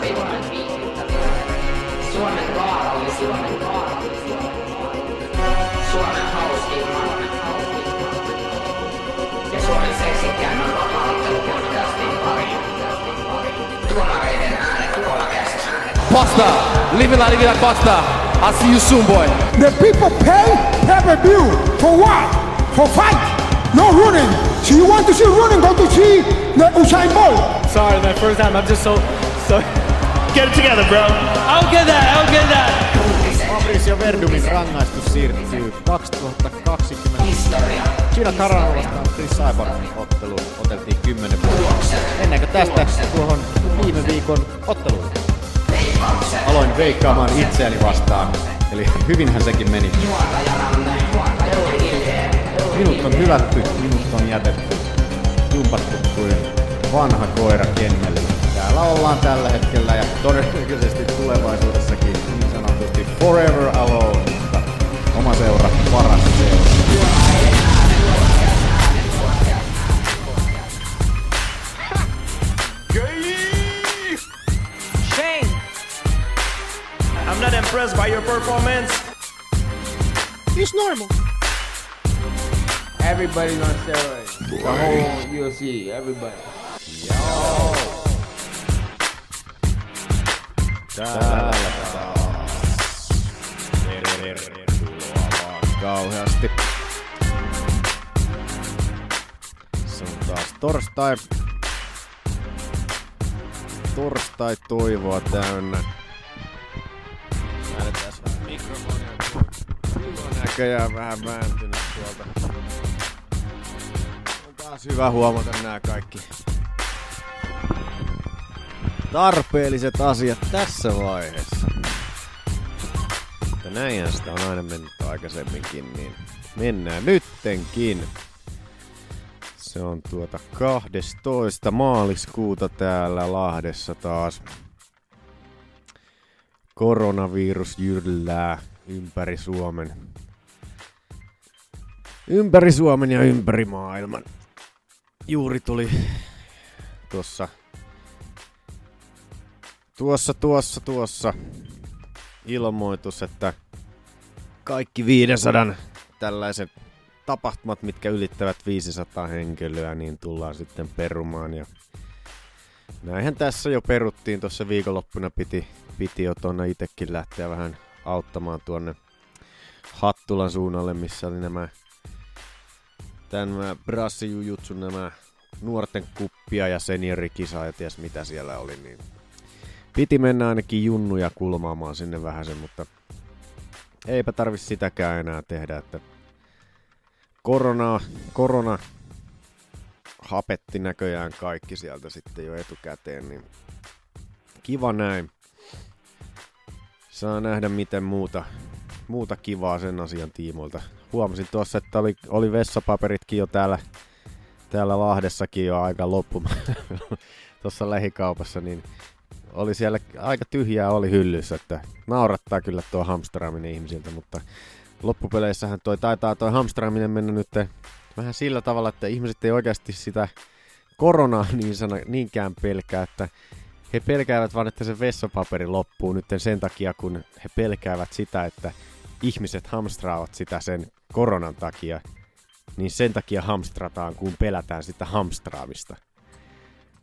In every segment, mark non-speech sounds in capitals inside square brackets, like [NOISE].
viihdyttävimmät, Suomen vaarallisimmat, Suomen hauskimmat ja Suomen seksikkäimmän vapaa-ottelupodcastin pariin. Tuomareiden äänet podcast. Costa, live la live la Costa. I'll see you soon, boy. The people pay pay-per-view for what? For fight, no running. So you want to see running? Go to see the Usain Bolt. Sorry, my first time. I'm just so so. Get it together, bro. I'll get that. I'll get that. Fabricio Verdumin rangaistus siirtyy 2020. Historia. Gina Carano vastaan Chris Cyborg ottelu oteltiin 10 vuotta. Mennäänkö tästä tuohon viime viikon otteluun? Aloin veikkaamaan itseäni vastaan. Eli hyvinhän sekin meni. Minut on hylätty, minut on jätetty. Jumpattu kuin vanha koira kenneli. Täällä ollaan tällä hetkellä ja todennäköisesti tulevaisuudessakin niin sanotusti forever alone. Mutta oma seura, paras seura. Shane. I'm not impressed by your performance. It's normal. Everybody's on steroids. The whole UFC, everybody. Täällä taas. Tervetuloa vaan kauheasti. Se on taas torstai. Torstai toivoa täynnä. Lähdetään vähän mikrofonia. Näköjään vähän vääntynyt tuolta. On taas hyvä huomata nämä kaikki tarpeelliset asiat tässä vaiheessa. Mutta näinhän sitä on aina mennyt aikaisemminkin, niin mennään nyttenkin. Se on tuota 12. maaliskuuta täällä Lahdessa taas. Koronavirus jyllää ympäri Suomen. Ympäri Suomen ja ympäri maailman. Juuri tuli tuossa Tuossa, tuossa, tuossa ilmoitus, että kaikki 500 tällaiset tapahtumat, mitkä ylittävät 500 henkilöä, niin tullaan sitten perumaan. Ja näinhän tässä jo peruttiin. Tuossa viikonloppuna piti, piti jo tuonne itekin lähteä vähän auttamaan tuonne Hattulan suunnalle, missä oli nämä tämä brassijujutsu, nämä nuorten kuppia ja seniorikisa ja ties mitä siellä oli, niin Piti mennä ainakin junnuja kulmaamaan sinne vähän sen, mutta eipä tarvi sitäkään enää tehdä, että korona, korona hapetti näköjään kaikki sieltä sitten jo etukäteen, niin kiva näin. Saa nähdä miten muuta, muuta kivaa sen asian tiimoilta. Huomasin tuossa, että oli, oli vessapaperitkin jo täällä, täällä Lahdessakin jo aika loppumaan [LAUGHS] tuossa lähikaupassa, niin oli siellä aika tyhjää oli hyllyssä, että naurattaa kyllä tuo hamstraaminen ihmisiltä, mutta loppupeleissähän toi taitaa toi hamstraaminen mennä nyt vähän sillä tavalla, että ihmiset ei oikeasti sitä koronaa niin sana, niinkään pelkää, että he pelkäävät vaan, että se vessapaperi loppuu nyt sen takia, kun he pelkäävät sitä, että ihmiset hamstraavat sitä sen koronan takia, niin sen takia hamstrataan, kun pelätään sitä hamstraamista.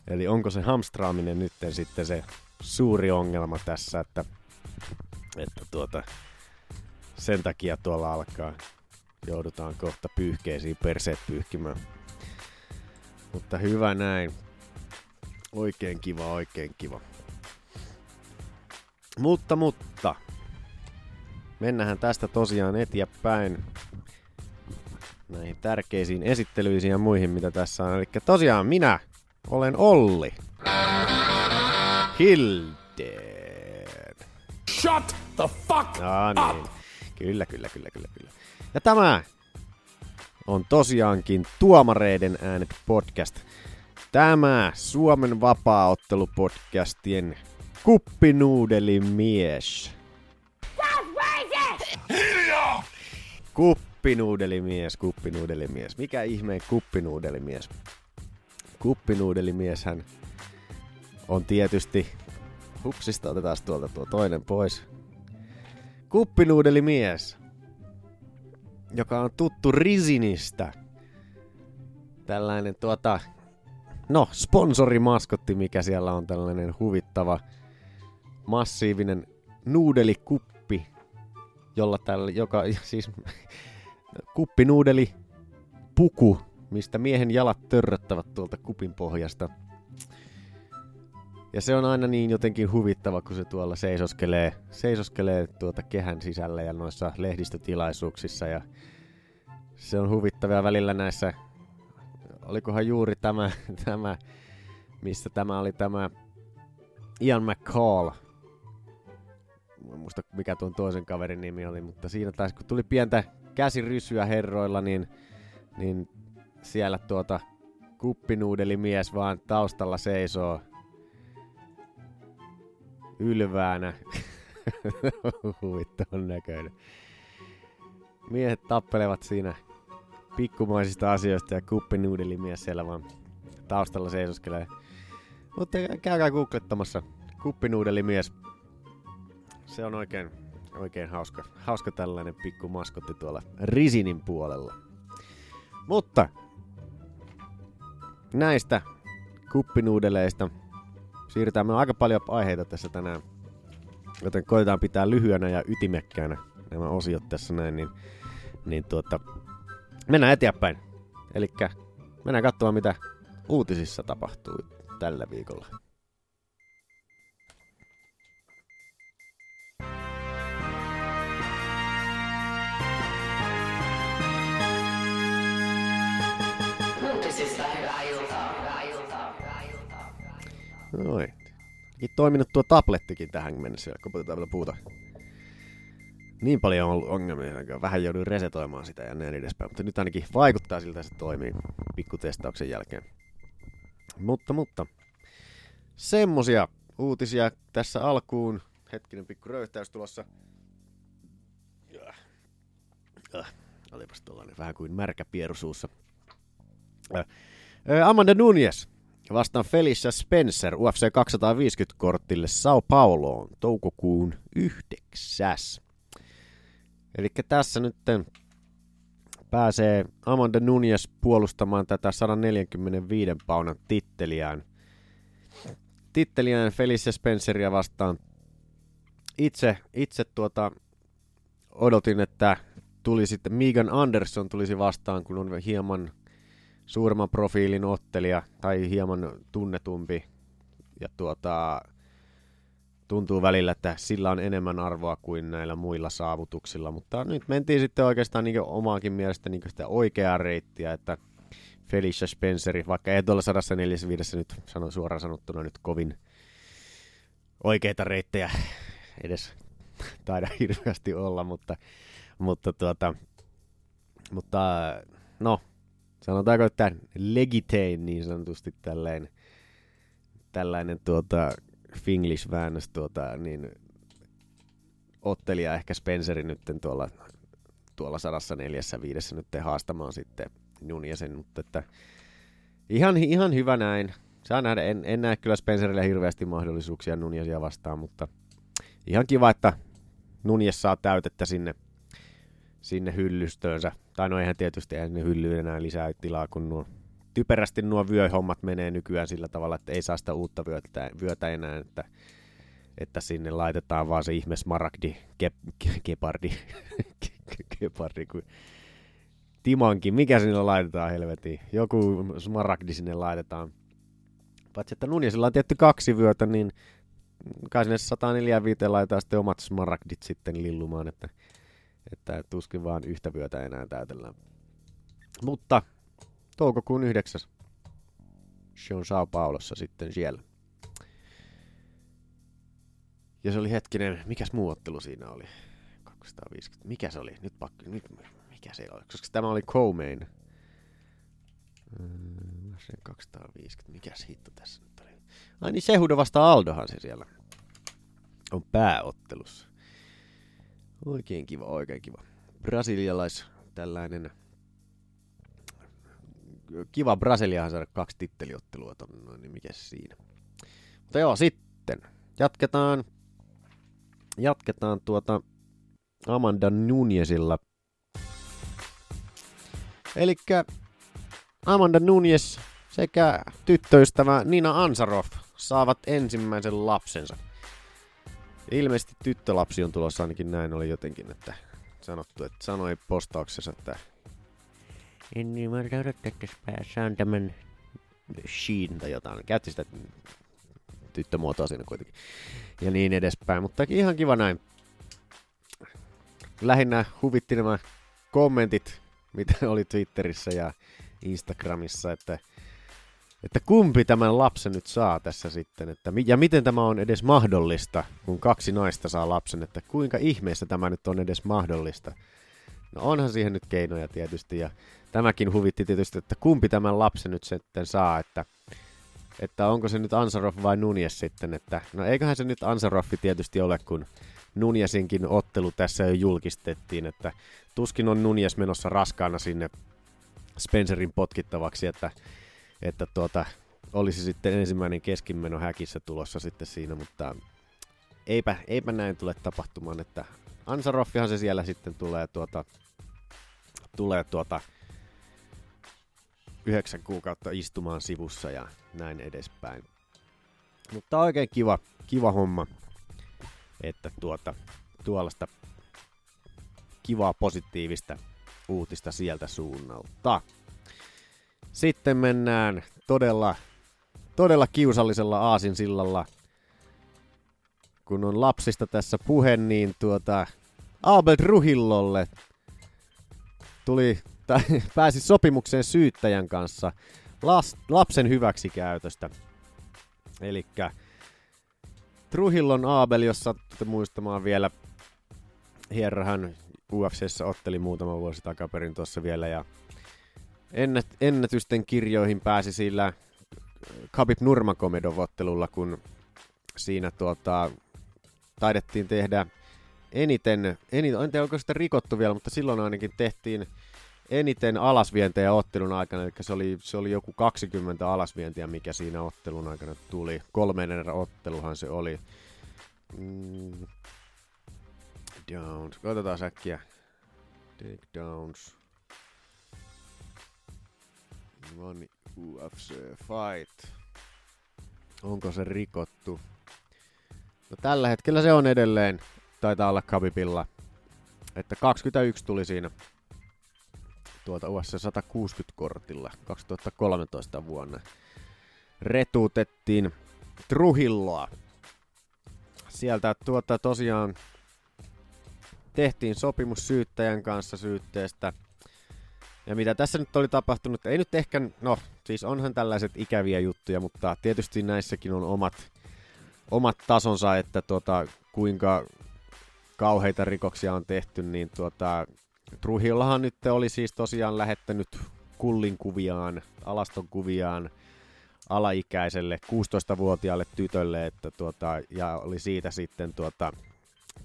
Eli onko se hamstraaminen nyt sitten se suuri ongelma tässä, että, että tuota, sen takia tuolla alkaa, joudutaan kohta pyyhkeisiin perseet pyyhkimään. Mutta hyvä näin. Oikein kiva, oikein kiva. Mutta, mutta. Mennään tästä tosiaan eteenpäin näihin tärkeisiin esittelyisiin ja muihin, mitä tässä on. Eli tosiaan minä olen Olli. Hilden. Shut the fuck No niin. Kyllä, kyllä, kyllä, kyllä, kyllä. Ja tämä on tosiaankin Tuomareiden äänet podcast. Tämä Suomen vapaaottelupodcastien kuppinuudelimies. Kuppinuudelimies, kuppinuudelimies. Mikä ihmeen kuppinuudelimies? Kuppinuudelimies hän on tietysti Hupsista otetaan tuolta tuo toinen pois. Kuppinuudelimies, joka on tuttu Risinistä. Tällainen tuota, no, sponsorimaskotti, mikä siellä on tällainen huvittava, massiivinen nuudelikuppi, jolla tällä, joka, [LAUGHS] siis kuppinuudeli puku, mistä miehen jalat törröttävät tuolta kupin pohjasta. Ja se on aina niin jotenkin huvittava, kun se tuolla seisoskelee, seisoskelee tuota kehän sisällä ja noissa lehdistötilaisuuksissa. Ja se on huvittavaa välillä näissä, olikohan juuri tämä, [LAUGHS] tämä missä tämä oli tämä Ian McCall. En muista mikä tuon toisen kaverin nimi oli, mutta siinä taisi kun tuli pientä käsirysyä herroilla, niin, niin siellä tuota kuppinuudelimies vaan taustalla seisoo ylväänä. [LAUGHS] Huvittavan näköinen. Miehet tappelevat siinä pikkumaisista asioista ja kuppinuudelimies siellä vaan taustalla seisoskelee. Mutta käykää googlettamassa kuppinuudelimies. Se on oikein, oikein hauska, hauska tällainen pikku maskotti tuolla Risinin puolella. Mutta näistä kuppinuudeleista siirrytään. Meillä on aika paljon aiheita tässä tänään, joten koitetaan pitää lyhyenä ja ytimekkäänä nämä osiot tässä näin, niin, niin tuota, mennään eteenpäin. Eli mennään katsomaan, mitä uutisissa tapahtuu tällä viikolla. Noin. Ainakin toiminut tuo tablettikin tähän mennessä, kun puhutaan puuta. Niin paljon on ollut ongelmia, vähän jouduin resetoimaan sitä ja näin edespäin. Mutta nyt ainakin vaikuttaa siltä, että se toimii pikkutestauksen jälkeen. Mutta, mutta. Semmosia uutisia tässä alkuun. Hetkinen pikku röyhtäys tulossa. Äh. Äh. Olipas tuollainen vähän kuin märkä pieru suussa. Äh. Äh, Amanda Nunes vastaan Felicia Spencer UFC 250 kortille Sao Pauloon toukokuun 9. Eli tässä nyt pääsee Amanda Nunes puolustamaan tätä 145 paunan titteliään. Titteliään Felicia Spenceria vastaan. Itse, itse tuota, odotin, että tuli sitten Megan Anderson tulisi vastaan, kun on hieman suuremman profiilin ottelija tai hieman tunnetumpi. Ja tuota, tuntuu välillä, että sillä on enemmän arvoa kuin näillä muilla saavutuksilla, mutta nyt mentiin sitten oikeastaan niin omaakin mielestä niin sitä oikeaa reittiä, että Felicia Spenceri, vaikka ei tuolla 145 nyt sano suoraan sanottuna nyt kovin oikeita reittejä edes [LAUGHS] taida hirveästi olla, mutta, mutta, tuota, mutta no, sanotaanko, että legitein niin sanotusti tällainen, tällainen tuota, Finglish-väännös tuota, niin ottelija ehkä Spenceri nyt tuolla, tuolla 145 nyt haastamaan sitten Nunjasen, mutta että ihan, ihan hyvä näin. Saa nähdä, en, en näe kyllä Spencerille hirveästi mahdollisuuksia Nunjasia vastaan, mutta ihan kiva, että Nunjes saa täytettä sinne, sinne hyllystöönsä. Tai no eihän tietysti eihän ne hyllyyn enää lisää tilaa, kun nuo typerästi nuo vyöhommat menee nykyään sillä tavalla, että ei saa sitä uutta vyötä, vyötä enää, että, että sinne laitetaan vaan se ihme smaragdi, ke, ke, kepardi, kepardi, kun Timankin, mikä sinne laitetaan helvetiin? Joku smaragdi sinne laitetaan. Paitsi, että Nunjasilla on tietty kaksi vyötä, niin kai sinne 145 laitetaan sitten omat smaragdit sitten lillumaan, että, että tuskin vaan yhtä vyötä enää täytellään. Mutta toukokuun 9. Se on Sao Paulossa sitten siellä. Ja se oli hetkinen, mikäs muu ottelu siinä oli? 250. Mikä se oli? Nyt pakko, nyt, mikä se oli? Koska tämä oli co-main. Mm, Se 250. Mikäs hitto tässä nyt oli? Ai niin Sehudo vasta Aldohan se siellä on pääottelussa. Oikein kiva, oikein kiva. Brasilialais tällainen kiva Brasiliahan saada kaksi titteliottelua tonne noin, niin mikä siinä. Mutta joo, sitten jatketaan, jatketaan tuota Amanda Nunezilla. Eli Amanda Nunes sekä tyttöystävä Nina Ansarov saavat ensimmäisen lapsensa. Ilmeisesti tyttölapsi on tulossa, ainakin näin oli jotenkin, että sanottu, että sanoi postauksessa, että en ymmärrä odottaa, että päässä on tämän Sheen tai jotain. Käytti sitä tyttömuotoa siinä kuitenkin. Ja niin edespäin, mutta ihan kiva näin. Lähinnä huvitti nämä kommentit, mitä oli Twitterissä ja Instagramissa, että, että kumpi tämän lapsen nyt saa tässä sitten, että, ja miten tämä on edes mahdollista, kun kaksi naista saa lapsen, että kuinka ihmeessä tämä nyt on edes mahdollista. No onhan siihen nyt keinoja tietysti, ja tämäkin huvitti tietysti, että kumpi tämän lapsen nyt sitten saa, että, että onko se nyt Ansarov vai Nunjes sitten, että no eiköhän se nyt Ansaroffi tietysti ole, kun Nunjesinkin ottelu tässä jo julkistettiin, että tuskin on Nunjes menossa raskaana sinne Spencerin potkittavaksi, että, että tuota, olisi sitten ensimmäinen keskimeno häkissä tulossa sitten siinä, mutta eipä, eipä näin tule tapahtumaan, että Ansaroffihan se siellä sitten tulee tuota, tulee tuota yhdeksän kuukautta istumaan sivussa ja näin edespäin. Mutta oikein kiva, kiva homma, että tuota, tuollaista kivaa positiivista uutista sieltä suunnalta. Sitten mennään todella, todella kiusallisella aasinsillalla. Kun on lapsista tässä puhe, niin tuota, Albert Ruhillolle tuli, tai [LAUGHS] pääsi sopimukseen syyttäjän kanssa las, lapsen hyväksikäytöstä. Eli Truhillon Abel, jos sattutte muistamaan vielä, hierrahan UFCssä otteli muutama vuosi takaperin tuossa vielä ja ennät, ennätysten kirjoihin pääsi sillä Khabib Nurmagomedov ottelulla, kun siinä tuota, taidettiin tehdä eniten, eniten, en tiedä onko sitä rikottu vielä, mutta silloin ainakin tehtiin eniten alasvientejä ottelun aikana, eli se oli, se oli joku 20 alasvientiä, mikä siinä ottelun aikana tuli. Kolmen erä otteluhan se oli. Mm. Downs. Katsotaan säkkiä. Take downs. One UFC fight. Onko se rikottu? No tällä hetkellä se on edelleen. Taitaa olla Khabibilla. Että 21 tuli siinä tuota UFC 160 kortilla 2013 vuonna. Retuutettiin Truhilloa. Sieltä tuota tosiaan tehtiin sopimus syyttäjän kanssa syytteestä. Ja mitä tässä nyt oli tapahtunut, ei nyt ehkä, no siis onhan tällaiset ikäviä juttuja, mutta tietysti näissäkin on omat, omat tasonsa, että tuota, kuinka kauheita rikoksia on tehty, niin tuota, Truhillahan nyt oli siis tosiaan lähettänyt kullin kuviaan, alaston kuviaan alaikäiselle 16-vuotiaalle tytölle, että tuota, ja oli siitä sitten tuota,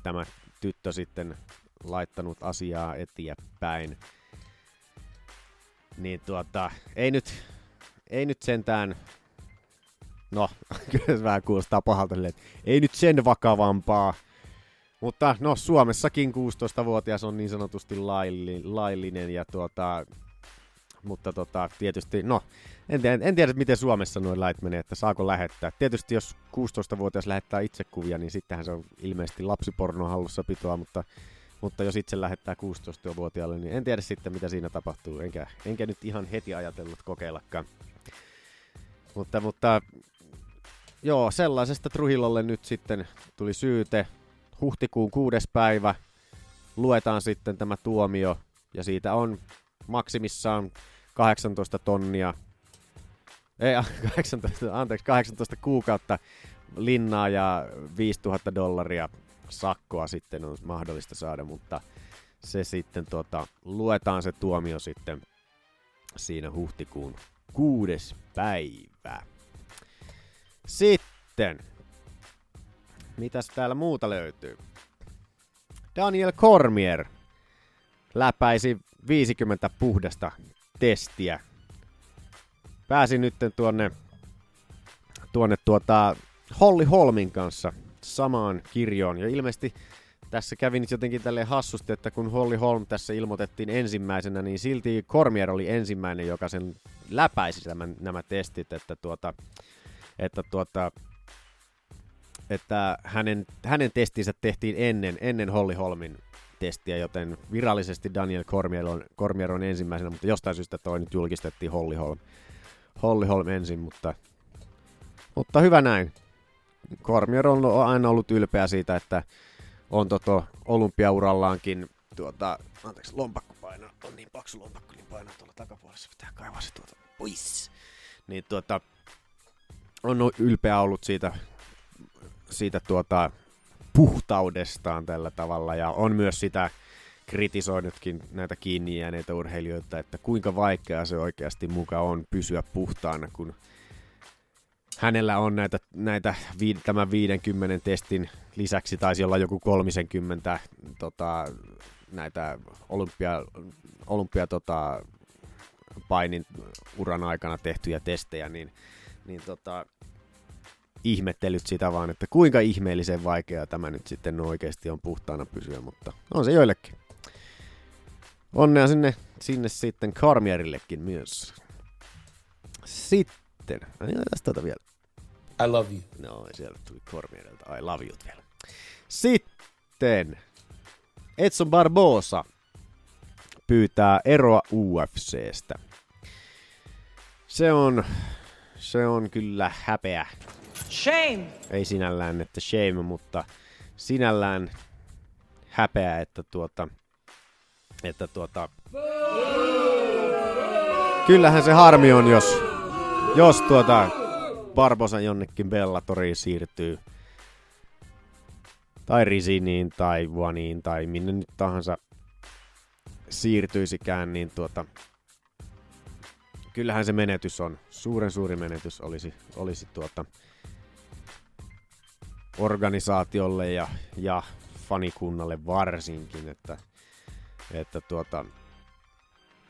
tämä tyttö sitten laittanut asiaa eteenpäin. Niin tuota, ei nyt, ei nyt sentään, no, [LAUGHS] kyllä se vähän kuulostaa pahalta, että ei nyt sen vakavampaa, mutta no Suomessakin 16-vuotias on niin sanotusti lailli, laillinen ja tuota, mutta tota, tietysti, no, en tiedä, en tiedä, miten Suomessa noin lait menee, että saako lähettää. Tietysti jos 16-vuotias lähettää itsekuvia, niin sittenhän se on ilmeisesti lapsiporno hallussa pitoa, mutta, mutta jos itse lähettää 16-vuotiaalle, niin en tiedä sitten, mitä siinä tapahtuu. Enkä, enkä nyt ihan heti ajatellut kokeillakaan. Mutta, mutta joo, sellaisesta Truhilolle nyt sitten tuli syyte huhtikuun kuudes päivä luetaan sitten tämä tuomio, ja siitä on maksimissaan 18 tonnia, ei [LAUGHS] 18, anteeksi, 18 kuukautta linnaa ja 5000 dollaria sakkoa sitten on mahdollista saada, mutta se sitten tota, luetaan se tuomio sitten siinä huhtikuun kuudes päivä. Sitten Mitäs täällä muuta löytyy? Daniel Cormier läpäisi 50 puhdasta testiä. Pääsi nyt tuonne, tuonne tuota Holly Holmin kanssa samaan kirjoon. Ja ilmeisesti tässä kävi nyt jotenkin tälleen hassusti, että kun Holly Holm tässä ilmoitettiin ensimmäisenä, niin silti Cormier oli ensimmäinen, joka sen läpäisi tämän, nämä testit, että tuota, että tuota, että hänen, hänen testinsä tehtiin ennen, ennen Holly Holmin testiä, joten virallisesti Daniel Cormier on, Cormier on ensimmäisenä, mutta jostain syystä toi nyt julkistettiin Holly Holm, Holly Holm ensin, mutta, mutta hyvä näin. Cormier on aina ollut ylpeä siitä, että on toto olympiaurallaankin tuota, anteeksi, lompakko painaa, on niin paksu lompakko, niin painaa tuolla takapuolessa, pitää kaivaa se tuota pois. Niin tuota, on ylpeä ollut siitä, siitä tuota, puhtaudestaan tällä tavalla ja on myös sitä kritisoinutkin näitä kiinni jääneitä urheilijoita, että kuinka vaikeaa se oikeasti muka on pysyä puhtaana, kun hänellä on näitä, näitä tämän 50 testin lisäksi taisi olla joku 30 tota, näitä olympia, olympia tota, painin uran aikana tehtyjä testejä, niin, niin tota, ihmettelyt sitä vaan, että kuinka ihmeellisen vaikeaa tämä nyt sitten oikeasti on puhtaana pysyä, mutta on se joillekin. Onnea sinne, sinne sitten Carmierillekin myös. Sitten, tästä tuota vielä. I love you. No, sieltä tuli Cormierilta I love you vielä. Sitten Edson Barbosa pyytää eroa UFCstä. Se on, se on kyllä häpeä. Shame! Ei sinällään, että shame, mutta sinällään häpeä, että tuota, että tuota, kyllähän se harmi on, jos, jos tuota Barbosa jonnekin Bellatoriin siirtyy tai Risiniin tai Vuaniin tai minne nyt tahansa siirtyisikään, niin tuota, kyllähän se menetys on, suuren suuri menetys olisi, olisi tuota, organisaatiolle ja, ja fanikunnalle varsinkin, että, että tuota,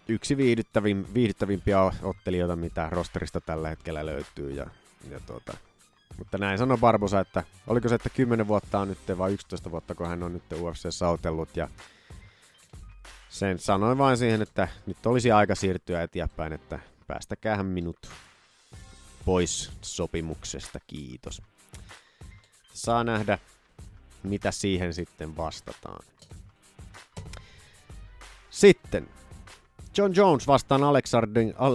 yksi viihdyttävin, viihdyttävimpiä ottelijoita, mitä rosterista tällä hetkellä löytyy. Ja, ja tuota, mutta näin sanoi Barbosa, että oliko se, että 10 vuotta on nyt vai 11 vuotta, kun hän on nyt UFC sautellut ja sen sanoi vain siihen, että nyt olisi aika siirtyä eteenpäin, että päästäkäähän minut pois sopimuksesta, kiitos. Saa nähdä, mitä siihen sitten vastataan. Sitten John Jones vastaan Alexander,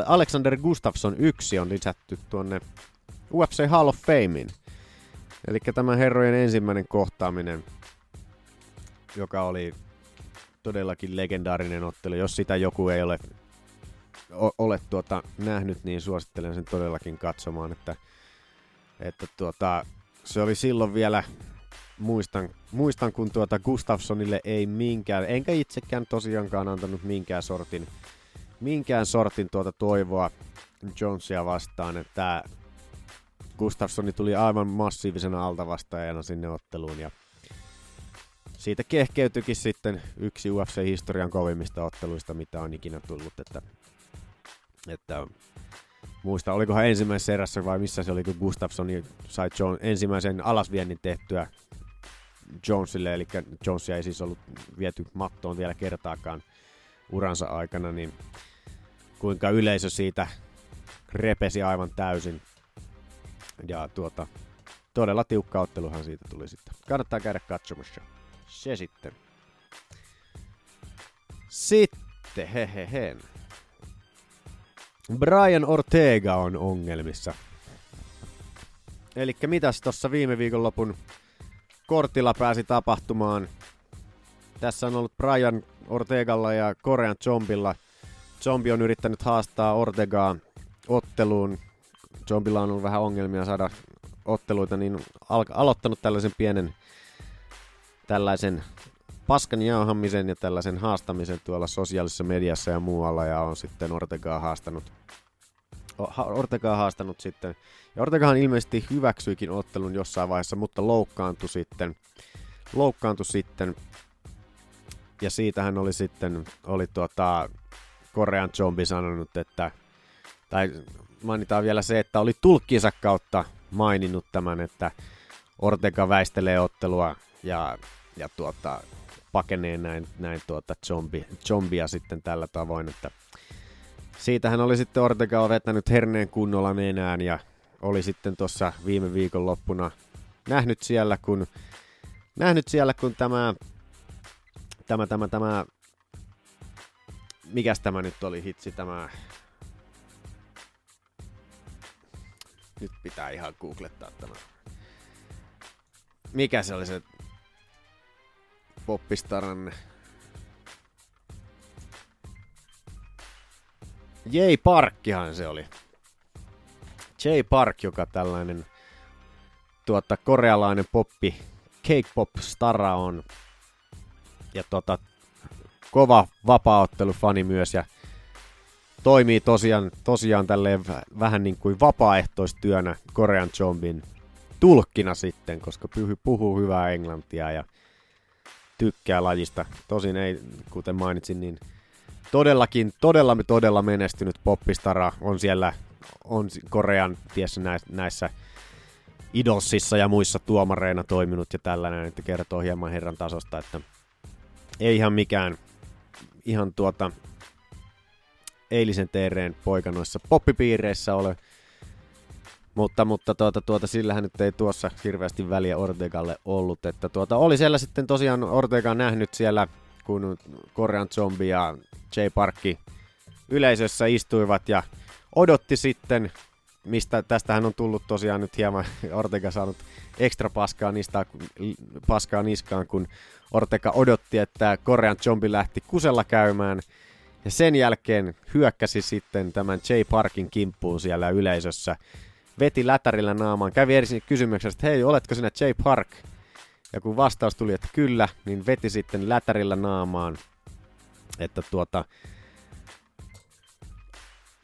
Alexander Gustafsson 1 on lisätty tuonne UFC Hall of Famein. Eli tämä herrojen ensimmäinen kohtaaminen, joka oli todellakin legendaarinen ottelu. Jos sitä joku ei ole, ole tuota, nähnyt, niin suosittelen sen todellakin katsomaan, että, että tuota, se oli silloin vielä, muistan, muistan kun tuota Gustafssonille ei minkään, enkä itsekään tosiaankaan antanut minkään sortin, minkään sortin tuota toivoa Jonesia vastaan, että Gustafssoni tuli aivan massiivisena altavastaajana sinne otteluun ja siitä kehkeytyikin sitten yksi UFC-historian kovimmista otteluista, mitä on ikinä tullut, että, että muista, olikohan ensimmäisessä erässä vai missä se oli, kun Gustafsson sai Jones, ensimmäisen alasviennin tehtyä Jonesille, eli Jonesia ei siis ollut viety mattoon vielä kertaakaan uransa aikana, niin kuinka yleisö siitä repesi aivan täysin. Ja tuota, todella tiukka otteluhan siitä tuli sitten. Kannattaa käydä katsomassa. Se sitten. Sitten, hehehe. Brian Ortega on ongelmissa. Eli mitäs tossa viime viikonlopun kortilla pääsi tapahtumaan? Tässä on ollut Brian Ortegalla ja Korean Zombilla. Zombi on yrittänyt haastaa Ortegaa otteluun. Zombilla on ollut vähän ongelmia saada otteluita, niin al- aloittanut tällaisen pienen tällaisen paskan jauhamisen ja tällaisen haastamisen tuolla sosiaalisessa mediassa ja muualla ja on sitten Ortegaa haastanut Ortegaa haastanut sitten. Ja Ortegahan ilmeisesti hyväksyikin ottelun jossain vaiheessa, mutta loukkaantui sitten. Loukkaantui sitten. Ja siitähän oli sitten, oli tuota, Korean Zombie sanonut, että, tai mainitaan vielä se, että oli tulkkinsa kautta maininnut tämän, että Ortega väistelee ottelua ja, ja tuota, pakenee näin, näin tuota zombi, zombia sitten tällä tavoin, että siitähän oli sitten Ortega vetänyt herneen kunnolla nenään ja oli sitten tuossa viime viikon loppuna nähnyt siellä, kun nähnyt siellä, kun tämä tämä, tämä, tämä mikäs tämä nyt oli hitsi, tämä nyt pitää ihan googlettaa tämä. Mikä se oli se poppistaran J Parkkihan se oli. J Park, joka tällainen tuota, korealainen poppi, cake pop stara on. Ja tota, kova vapaaottelufani myös ja toimii tosiaan, tosiaan tälleen vähän niin kuin vapaaehtoistyönä Korean Zombin tulkkina sitten, koska puhuu, puhuu hyvää englantia ja tykkää lajista. Tosin ei, kuten mainitsin, niin todellakin, todella, todella menestynyt poppistara on siellä, on Korean tiessä näissä Idolsissa ja muissa tuomareina toiminut ja tällainen, että kertoo hieman herran tasosta, että ei ihan mikään ihan tuota eilisen teereen poika noissa poppipiireissä ole. Mutta, mutta tuota, tuota, sillähän nyt ei tuossa hirveästi väliä Ortegalle ollut. Että tuota, oli siellä sitten tosiaan Ortega nähnyt siellä, kun Korean Zombie ja J. Parkki yleisössä istuivat ja odotti sitten, mistä tästähän on tullut tosiaan nyt hieman [LAUGHS] Ortega saanut ekstra paskaa, niistä, paskaa niskaan, kun Ortega odotti, että Korean Zombie lähti kusella käymään – ja sen jälkeen hyökkäsi sitten tämän J. Parkin kimppuun siellä yleisössä. Veti lätärillä naamaan. Kävi ensin kysymyksessä, että hei, oletko sinä J. Park? Ja kun vastaus tuli, että kyllä, niin veti sitten lätärillä naamaan. Että tuota...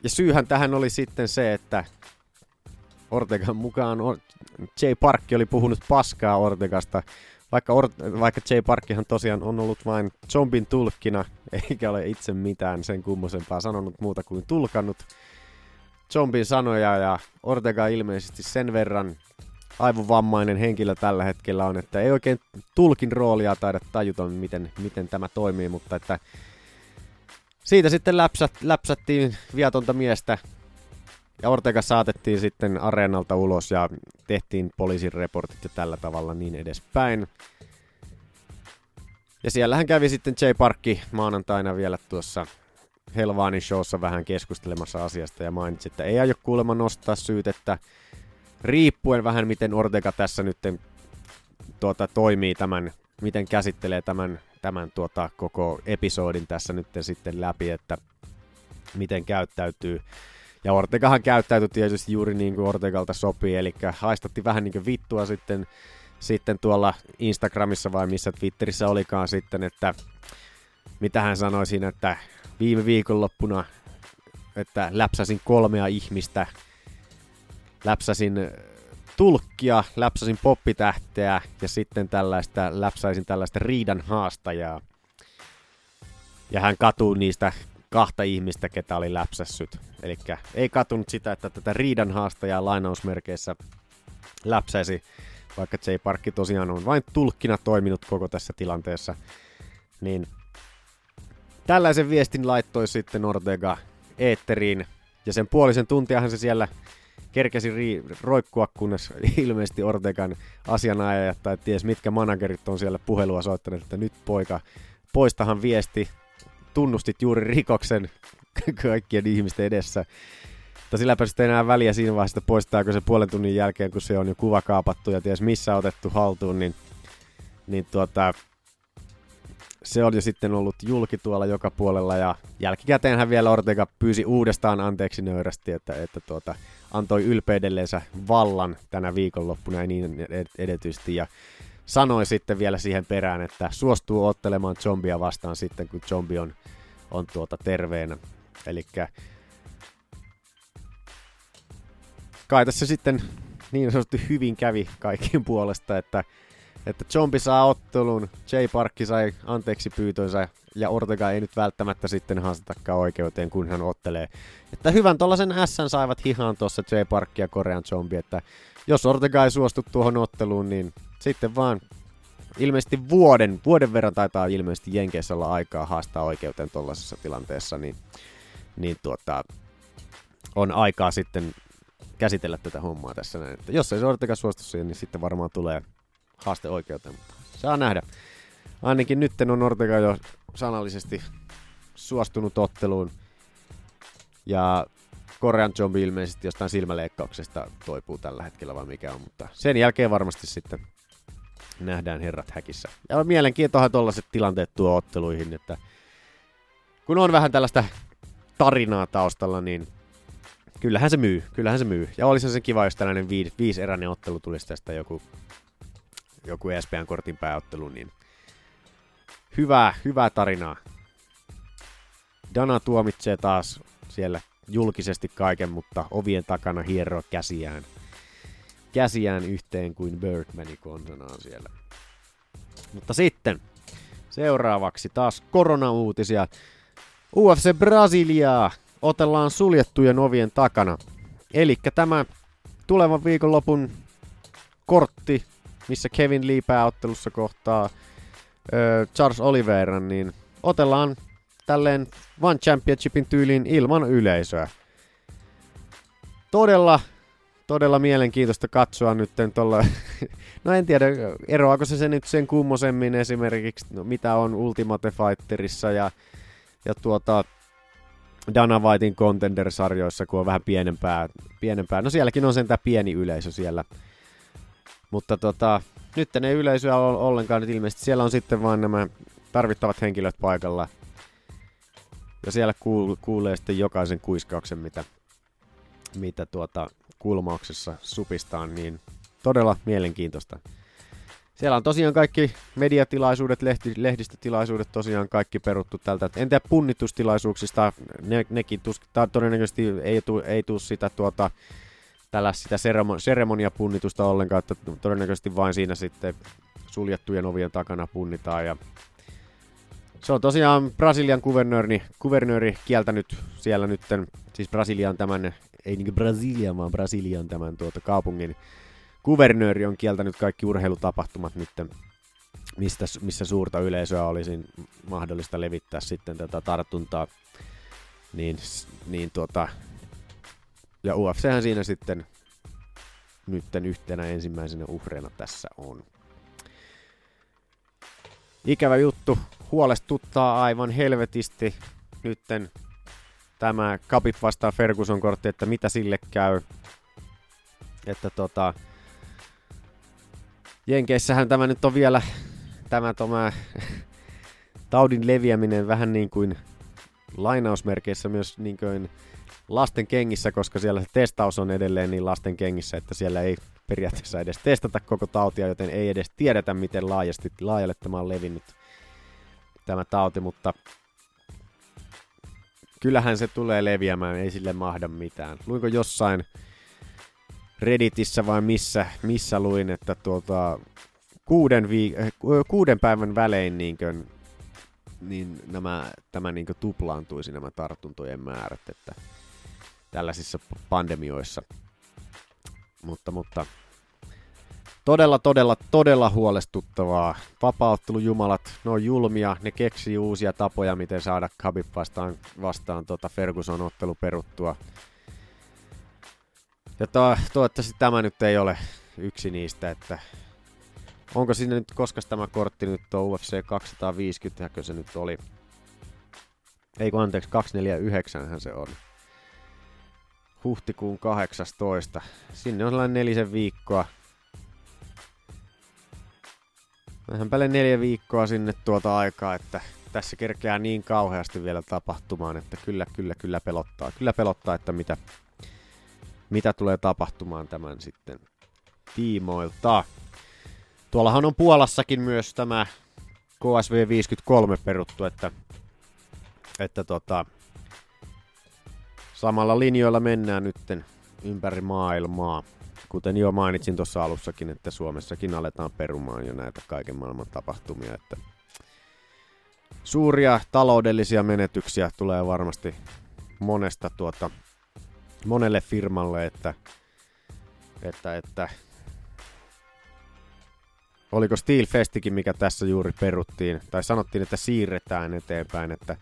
Ja syyhän tähän oli sitten se, että Ortegan mukaan J. Parkki oli puhunut paskaa Ortegasta vaikka, Or- vaikka J. Parkkihan tosiaan on ollut vain zombin tulkkina, eikä ole itse mitään sen kummosempaa sanonut muuta kuin tulkannut zombin sanoja, ja Ortega ilmeisesti sen verran aivovammainen henkilö tällä hetkellä on, että ei oikein tulkin roolia taida tajuta, miten, miten tämä toimii, mutta että siitä sitten läpsät, läpsättiin viatonta miestä ja Ortega saatettiin sitten areenalta ulos ja tehtiin poliisin reportit ja tällä tavalla niin edespäin. Ja siellähän kävi sitten J. Parkki maanantaina vielä tuossa Helvaanin showssa vähän keskustelemassa asiasta ja mainitsi, että ei aio kuulemma nostaa syytettä riippuen vähän miten Ortega tässä nyt tuota, toimii tämän, miten käsittelee tämän, tämän tuota, koko episodin tässä nyt sitten läpi, että miten käyttäytyy. Ja Ortegahan käyttäytyi tietysti juuri niin kuin Ortegalta sopii, eli haistatti vähän niin kuin vittua sitten, sitten tuolla Instagramissa vai missä Twitterissä olikaan sitten, että mitä hän sanoi siinä, että viime viikonloppuna, että läpsäsin kolmea ihmistä, läpsäsin tulkkia, läpsäsin poppitähteä ja sitten tällaista, läpsäisin tällaista riidan haastajaa. Ja hän katuu niistä kahta ihmistä, ketä oli läpsässyt. Eli ei katunut sitä, että tätä riidan haastajaa lainausmerkeissä läpsäisi, vaikka J. Parkki tosiaan on vain tulkkina toiminut koko tässä tilanteessa. Niin tällaisen viestin laittoi sitten Ortega eetteriin, ja sen puolisen tuntiahan se siellä kerkesi ri- roikkua, kunnes [LAUGHS] ilmeisesti Ortegan asianajajat tai ties mitkä managerit on siellä puhelua soittaneet, että nyt poika, poistahan viesti, tunnustit juuri rikoksen [LAUGHS] kaikkien ihmisten edessä. Mutta sillä sitten enää väliä siinä vaiheessa, että poistaako se puolen tunnin jälkeen, kun se on jo kuva kaapattu ja ties missä otettu haltuun, niin, niin tuota, se on jo sitten ollut julki tuolla joka puolella ja jälkikäteenhän vielä Ortega pyysi uudestaan anteeksi nöyrästi, että, että tuota, antoi ylpeydelleensä vallan tänä viikonloppuna ja niin edetysti ja sanoi sitten vielä siihen perään, että suostuu ottelemaan zombia vastaan sitten, kun zombi on, on tuota terveenä. Eli kai tässä sitten niin sanotusti hyvin kävi kaikkien puolesta, että, että zombi saa ottelun, J. Parkki sai anteeksi pyytönsä ja Ortega ei nyt välttämättä sitten haastetakaan oikeuteen, kun hän ottelee. Että hyvän tuollaisen S saivat hihaan tuossa Jay Park ja Korean Zombie, että jos Ortega ei suostu tuohon otteluun, niin sitten vaan ilmeisesti vuoden, vuoden verran taitaa ilmeisesti Jenkeissä olla aikaa haastaa oikeuteen tuollaisessa tilanteessa, niin, niin tuota, on aikaa sitten käsitellä tätä hommaa tässä näin. Että jos ei se Ortega suostu siihen, niin sitten varmaan tulee haaste oikeuteen, mutta saa nähdä. Ainakin nyt on Ortega jo sanallisesti suostunut otteluun. Ja Korean Zombie ilmeisesti jostain silmäleikkauksesta toipuu tällä hetkellä vai mikä on, mutta sen jälkeen varmasti sitten nähdään herrat häkissä. Ja mielenkiintohan tuollaiset tilanteet tuo otteluihin, että kun on vähän tällaista tarinaa taustalla, niin kyllähän se myy, kyllähän se myy. Ja olisi se kiva, jos tällainen viis, viiseräinen ottelu tulisi tästä joku, joku ESPN-kortin pääottelu, niin hyvää, hyvää tarinaa. Dana tuomitsee taas siellä julkisesti kaiken, mutta ovien takana hieroo käsiään, käsiään yhteen kuin Birdmani konsanaan siellä. Mutta sitten seuraavaksi taas koronauutisia. UFC Brasiliaa otellaan suljettujen ovien takana. Eli tämä tulevan viikonlopun kortti, missä Kevin Lee pääottelussa kohtaa Charles Oliveira, niin otellaan tälleen One Championshipin tyyliin ilman yleisöä. Todella, todella mielenkiintoista katsoa nyt tuolla, [LAUGHS] no en tiedä, eroako se, se nyt sen kummosemmin esimerkiksi, no, mitä on Ultimate Fighterissa ja, ja tuota, Dana Whitein Contender-sarjoissa, kun on vähän pienempää, pienempää. No sielläkin on sentään pieni yleisö siellä. Mutta tota, nyt ei yleisöä ole ollenkaan, nyt ilmeisesti siellä on sitten vain nämä tarvittavat henkilöt paikalla. Ja siellä kuul- kuulee sitten jokaisen kuiskauksen, mitä, mitä tuota kulmauksessa supistaan, niin todella mielenkiintoista. Siellä on tosiaan kaikki mediatilaisuudet, lehti, lehdistötilaisuudet tosiaan kaikki peruttu tältä. En tiedä punnitustilaisuuksista, ne, nekin tus, todennäköisesti ei tule ei sitä tuota, tällä sitä seremo, seremoniapunnitusta ollenkaan, että todennäköisesti vain siinä sitten suljettujen ovien takana punnitaan. Ja se on tosiaan Brasilian kuvernööri, kuvernööri kieltänyt siellä nytten, siis Brasilian tämän, ei niin Brasilia, vaan Brasilian tämän tuota kaupungin kuvernööri on kieltänyt kaikki urheilutapahtumat nyt, mistä, missä suurta yleisöä olisi mahdollista levittää sitten tätä tartuntaa. Niin, niin tuota, ja UFChän siinä sitten nytten yhtenä ensimmäisenä uhreina tässä on. Ikävä juttu, huolestuttaa aivan helvetisti nytten tämä Kapip vastaan Ferguson kortti, että mitä sille käy. Että tota, Jenkeissähän tämä nyt on vielä tämä, tämä taudin leviäminen vähän niin kuin lainausmerkeissä myös niin kuin lasten kengissä, koska siellä se testaus on edelleen niin lasten kengissä, että siellä ei periaatteessa edes testata koko tautia, joten ei edes tiedetä, miten laajasti, laajalle tämä on levinnyt tämä tauti, mutta kyllähän se tulee leviämään, ei sille mahda mitään. Luinko jossain Redditissä vai missä, missä luin, että tuota, kuuden, viik- eh, kuuden päivän välein niin kuin, niin nämä, tämä niin tuplaantuisi nämä tartuntojen määrät, että tällaisissa pandemioissa. Mutta, mutta todella, todella, todella huolestuttavaa. Vapauttelujumalat, ne on julmia, ne keksii uusia tapoja, miten saada Khabib vastaan, vastaan tota Ferguson ottelu peruttua. Ja to, toivottavasti tämä nyt ei ole yksi niistä, että onko sinne nyt, koska tämä kortti nyt on UFC 250, se nyt oli. Ei kun anteeksi, 249 se on. Huhtikuun 18. Sinne on sellainen nelisen viikkoa. Vähän päälle neljä viikkoa sinne tuota aikaa, että tässä kerkeää niin kauheasti vielä tapahtumaan, että kyllä, kyllä, kyllä pelottaa. Kyllä pelottaa, että mitä, mitä tulee tapahtumaan tämän sitten tiimoilta. Tuollahan on Puolassakin myös tämä KSV 53 peruttu, että, että tota, samalla linjoilla mennään nytten ympäri maailmaa. Kuten jo mainitsin tuossa alussakin, että Suomessakin aletaan perumaan jo näitä kaiken maailman tapahtumia, että suuria taloudellisia menetyksiä tulee varmasti monesta tuota, monelle firmalle, että, että, että oliko Steel Festikin, mikä tässä juuri peruttiin, tai sanottiin, että siirretään eteenpäin, että,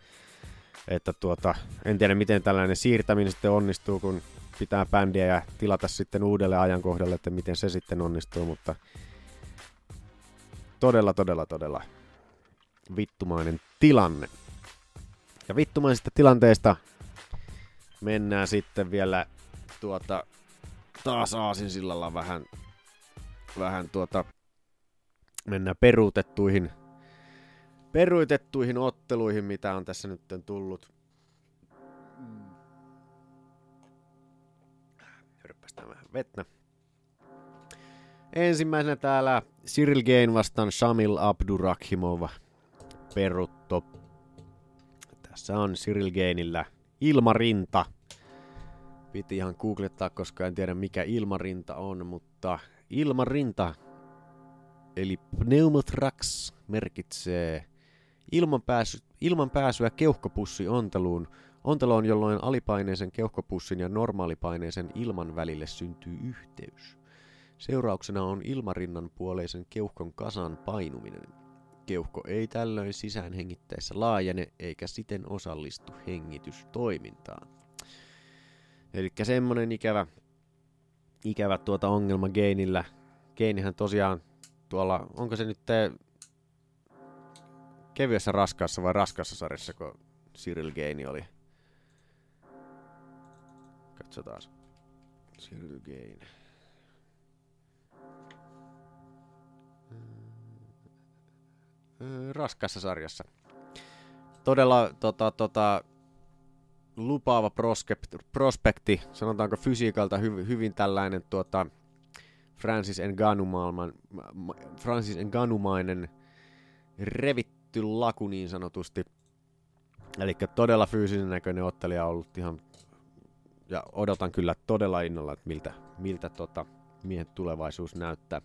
että tuota, en tiedä miten tällainen siirtäminen sitten onnistuu, kun pitää bändiä ja tilata sitten uudelle ajankohdalle, että miten se sitten onnistuu, mutta todella, todella, todella vittumainen tilanne. Ja vittumaisista tilanteista mennään sitten vielä tuota taas aasinsillalla vähän, vähän tuota, mennään peruutettuihin, peruutettuihin otteluihin, mitä on tässä nyt tullut. Hörppästään vähän vettä. Ensimmäisenä täällä Cyril Gain vastaan Shamil Abdurakhimov perutto. Tässä on Cyril Gainillä ilmarinta. Piti ihan googlettaa, koska en tiedä mikä ilmarinta on, mutta ilmarinta eli pneumothrax merkitsee ilman, pääsy, ilman pääsyä keuhkopussi onteluun, onteloon, jolloin alipaineisen keuhkopussin ja normaalipaineisen ilman välille syntyy yhteys. Seurauksena on ilmarinnan puoleisen keuhkon kasan painuminen. Keuhko ei tällöin sisään hengittäessä laajene eikä siten osallistu hengitystoimintaan. Eli semmonen ikävä, ikävä tuota ongelma geinillä. Geinihän tosiaan tuolla, onko se nyt te kevyessä raskaassa vai raskaassa sarjassa, kun Cyril Gaini oli? Katsotaan. Cyril Gain. raskassa sarjassa. Todella tota, tota, lupaava prospekti, prospekti, sanotaanko fysiikalta hy, hyvin tällainen tuota, Francis Ngannou Francis Ngannoumainen revitty laku niin sanotusti. Eli todella fyysinen näköinen ottelija on ollut ihan, ja odotan kyllä todella innolla, että miltä, miltä tota, miehen tulevaisuus näyttää.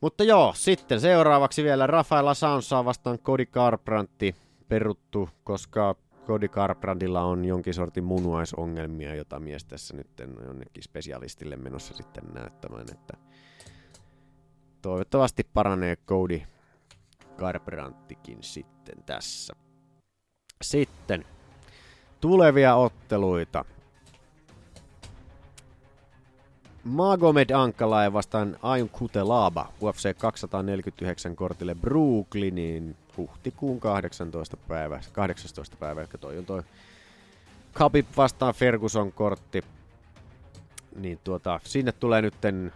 Mutta joo, sitten seuraavaksi vielä Rafaela Sansa vastaan Cody Garbrandt peruttu, koska Cody Garbrandilla on jonkin sortin munuaisongelmia, jota mies tässä nyt jonnekin spesialistille menossa sitten näyttämään, että toivottavasti paranee Cody Garbrandtikin sitten tässä. Sitten tulevia otteluita. Magomed Ankalaev vastaan Ayun Kutelaba UFC 249 kortille Brooklyniin huhtikuun 18. päivä, 18. päivä, eli toi on toi Khabib vastaan Ferguson kortti. Niin tuota, sinne tulee nytten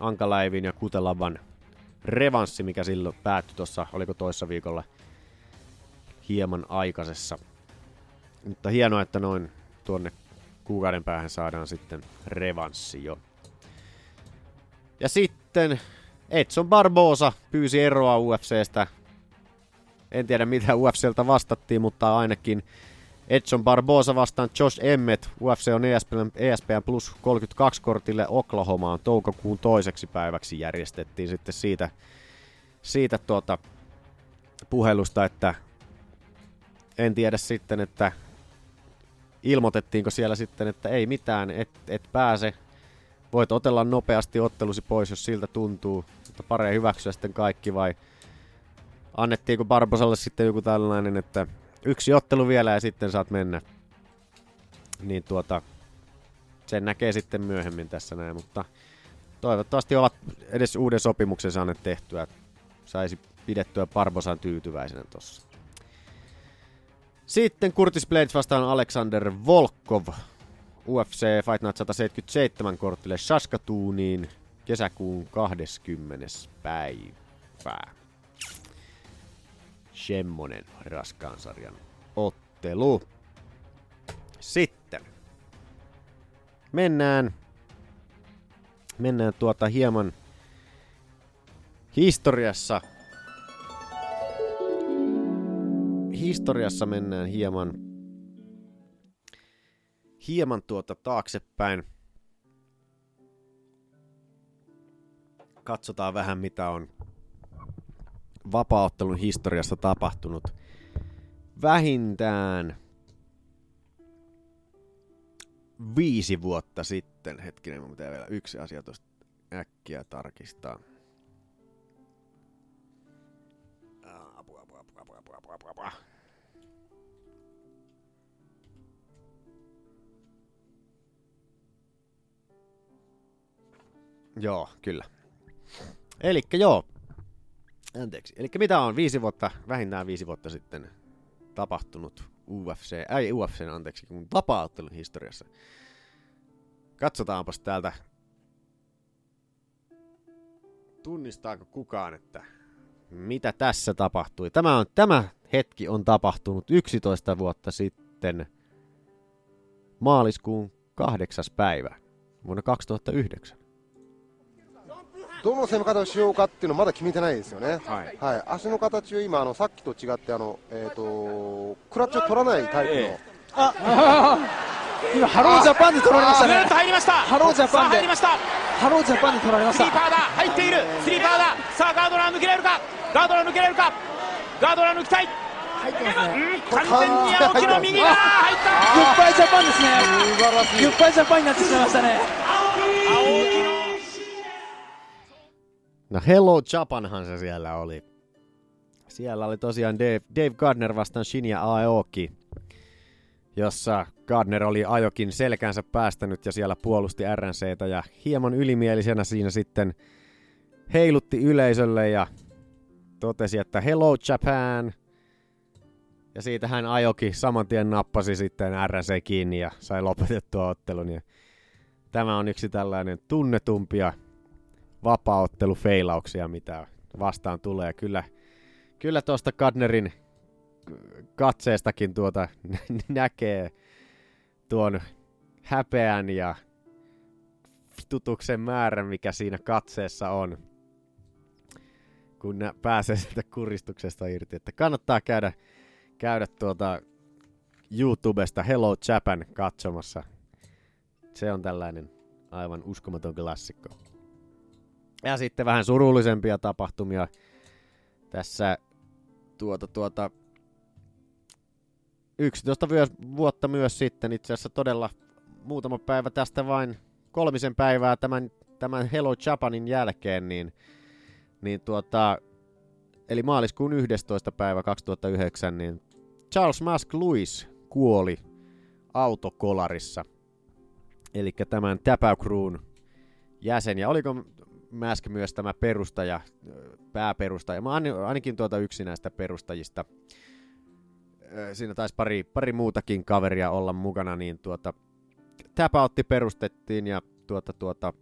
Ankalaevin ja Kutelaban revanssi, mikä silloin päättyi tuossa, oliko toissa viikolla hieman aikaisessa. Mutta hienoa, että noin tuonne kuukauden päähän saadaan sitten revanssi jo. Ja sitten Edson Barbosa pyysi eroa UFCstä. En tiedä mitä UFCltä vastattiin, mutta ainakin Edson Barbosa vastaan Josh Emmett. UFC on ESPN, ESPN Plus 32 kortille Oklahomaan toukokuun toiseksi päiväksi järjestettiin sitten siitä, siitä tuota puhelusta, että en tiedä sitten, että ilmoitettiinko siellä sitten, että ei mitään, et, et pääse voit otella nopeasti ottelusi pois, jos siltä tuntuu, mutta parempi hyväksyä sitten kaikki vai annettiinko Barbosalle sitten joku tällainen, että yksi ottelu vielä ja sitten saat mennä. Niin tuota, sen näkee sitten myöhemmin tässä näin, mutta toivottavasti ovat edes uuden sopimuksen saaneet tehtyä, saisi pidettyä Barbosan tyytyväisenä tossa. Sitten Curtis Blades vastaan Alexander Volkov. UFC Fight Night 177 kortille Saskatooniin kesäkuun 20. päivää. Semmonen raskaan sarjan ottelu. Sitten mennään mennään tuota hieman historiassa historiassa mennään hieman hieman tuota taaksepäin. Katsotaan vähän mitä on vapaaottelun historiassa tapahtunut vähintään viisi vuotta sitten. Hetkinen, mun pitää vielä yksi asia tuosta äkkiä tarkistaa. Joo, kyllä. Elikkä joo. Anteeksi. Elikkä mitä on viisi vuotta, vähintään viisi vuotta sitten tapahtunut UFC, ei UFC, anteeksi, kun vapaa-ottelun historiassa. Katsotaanpas täältä. Tunnistaako kukaan, että mitä tässä tapahtui? Tämä, on, tämä hetki on tapahtunut 11 vuotta sitten maaliskuun kahdeksas päivä vuonna 2009. どの攻め方をしようかっていうのまだ決めてないですよね、はい。足の形を今あのさっきと違ってあの、えー、とクラッチを取らないタイプの、今ハロージャパンで取られましたね。入りました。ハロージャパンで。入りました。ハロージャパンで取られました。スリーパーだ。入っている。スリーパーだ。さあガードラー抜けられるか？ガードラー抜けられるか？ガードラー抜きたい。入ってますね。うん完全に青木の右が入ったグッバイジャパンですね。素晴らしい。グッバイジャパンになってしまいましたね。青木。の No Hello Japanhan se siellä oli. Siellä oli tosiaan Dave, Dave Gardner vastaan Shinya Aoki, jossa Gardner oli ajokin selkänsä päästänyt ja siellä puolusti RNCtä ja hieman ylimielisenä siinä sitten heilutti yleisölle ja totesi, että Hello Japan. Ja siitä hän ajoki saman tien nappasi sitten RNC kiinni ja sai lopetettua ottelun. Ja tämä on yksi tällainen tunnetumpia vapaaottelufeilauksia, mitä vastaan tulee. Kyllä, kyllä tuosta Gardnerin katseestakin tuota [LAUGHS] näkee tuon häpeän ja vitutuksen määrän, mikä siinä katseessa on, kun pääsee sieltä kuristuksesta irti. Että kannattaa käydä, käydä tuota YouTubesta Hello Japan katsomassa. Se on tällainen aivan uskomaton klassikko. Ja sitten vähän surullisempia tapahtumia tässä tuota, tuota, 11 vyö- vuotta myös sitten, itse asiassa todella muutama päivä tästä vain kolmisen päivää tämän, tämän Hello Japanin jälkeen, niin, niin tuota, eli maaliskuun 11. päivä 2009, niin Charles Musk Lewis kuoli autokolarissa. Eli tämän Crewn jäsen, ja oliko Mask myös tämä perustaja, pääperustaja, mä ain- ainakin tuota yksi näistä perustajista. Siinä taisi pari, pari muutakin kaveria olla mukana, niin tuota, Tapoutti perustettiin ja tuota, tuota,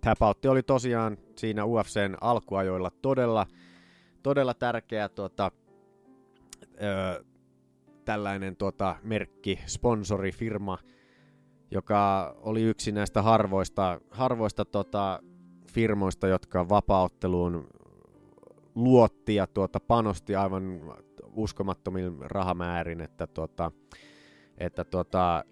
Tapoutti oli tosiaan siinä UFCn alkuajoilla todella, todella tärkeä tuota, ö, tällainen tuota, merkki, sponsori, firma, joka oli yksi näistä harvoista, harvoista tota, firmoista, jotka vapaaotteluun luotti ja tuota, panosti aivan uskomattomin rahamäärin, että, tuota, että tuota,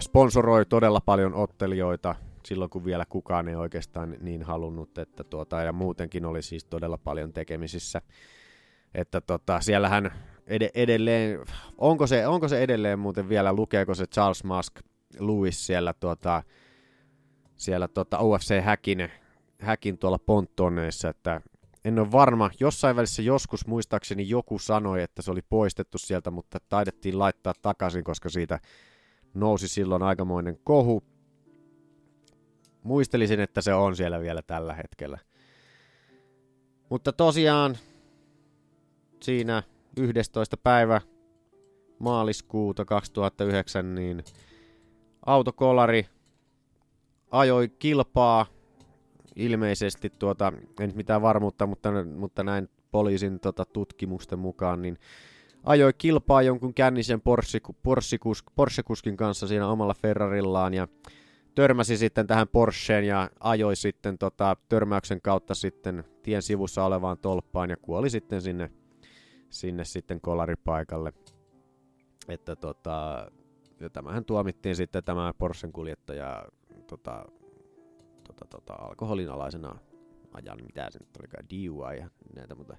sponsoroi todella paljon ottelijoita silloin, kun vielä kukaan ei oikeastaan niin halunnut, että tuota, ja muutenkin oli siis todella paljon tekemisissä. Että tota, siellähän ed- edelleen, onko se, onko se edelleen muuten vielä, lukeeko se Charles Musk Lewis siellä, tuota, siellä tuota UFC-häkin häkin tuolla ponttoneissa, että en ole varma, jossain välissä joskus muistaakseni joku sanoi, että se oli poistettu sieltä, mutta taidettiin laittaa takaisin, koska siitä nousi silloin aikamoinen kohu. Muistelisin, että se on siellä vielä tällä hetkellä. Mutta tosiaan siinä 11. päivä maaliskuuta 2009, niin autokolari ajoi kilpaa ilmeisesti, tuota, en nyt mitään varmuutta, mutta, mutta näin poliisin tota, tutkimusten mukaan, niin ajoi kilpaa jonkun kännisen Porsche- Porsche-kus- Porsche-kuskin kanssa siinä omalla Ferrarillaan ja törmäsi sitten tähän Porscheen ja ajoi sitten tota, törmäyksen kautta sitten tien sivussa olevaan tolppaan ja kuoli sitten sinne, sinne sitten kolaripaikalle. Että tota, ja tämähän tuomittiin sitten tämä Porschen kuljettaja tota, tota, tota, alkoholin alaisena ajan, mitä se nyt olikaan, DUI ja näitä, mutta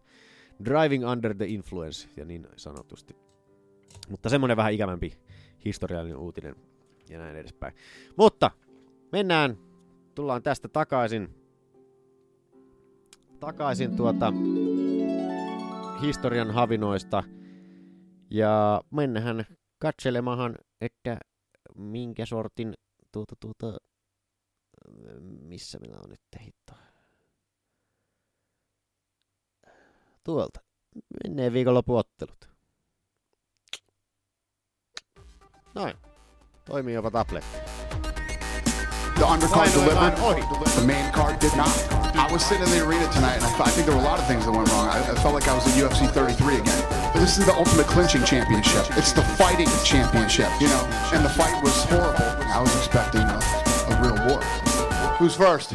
Driving Under the Influence ja niin sanotusti. Mutta semmonen vähän ikävämpi historiallinen uutinen ja näin edespäin. Mutta mennään, tullaan tästä takaisin, takaisin tuota historian havinoista ja mennään katselemahan, että minkä sortin tuota, tuota, missä minä on nyt hitto. Tuolta. Menneen viikonloppuottelut. Noin. Toimii jopa tabletti. The undercard delivered. The main card did not. I was sitting in the arena tonight, and I, thought, I think there were a lot of things that went wrong. I, I felt like I was at UFC 33 again. But this is the ultimate clinching championship. It's the fighting championship, you know. And the fight was horrible. I was expecting a, a real war. Who's first?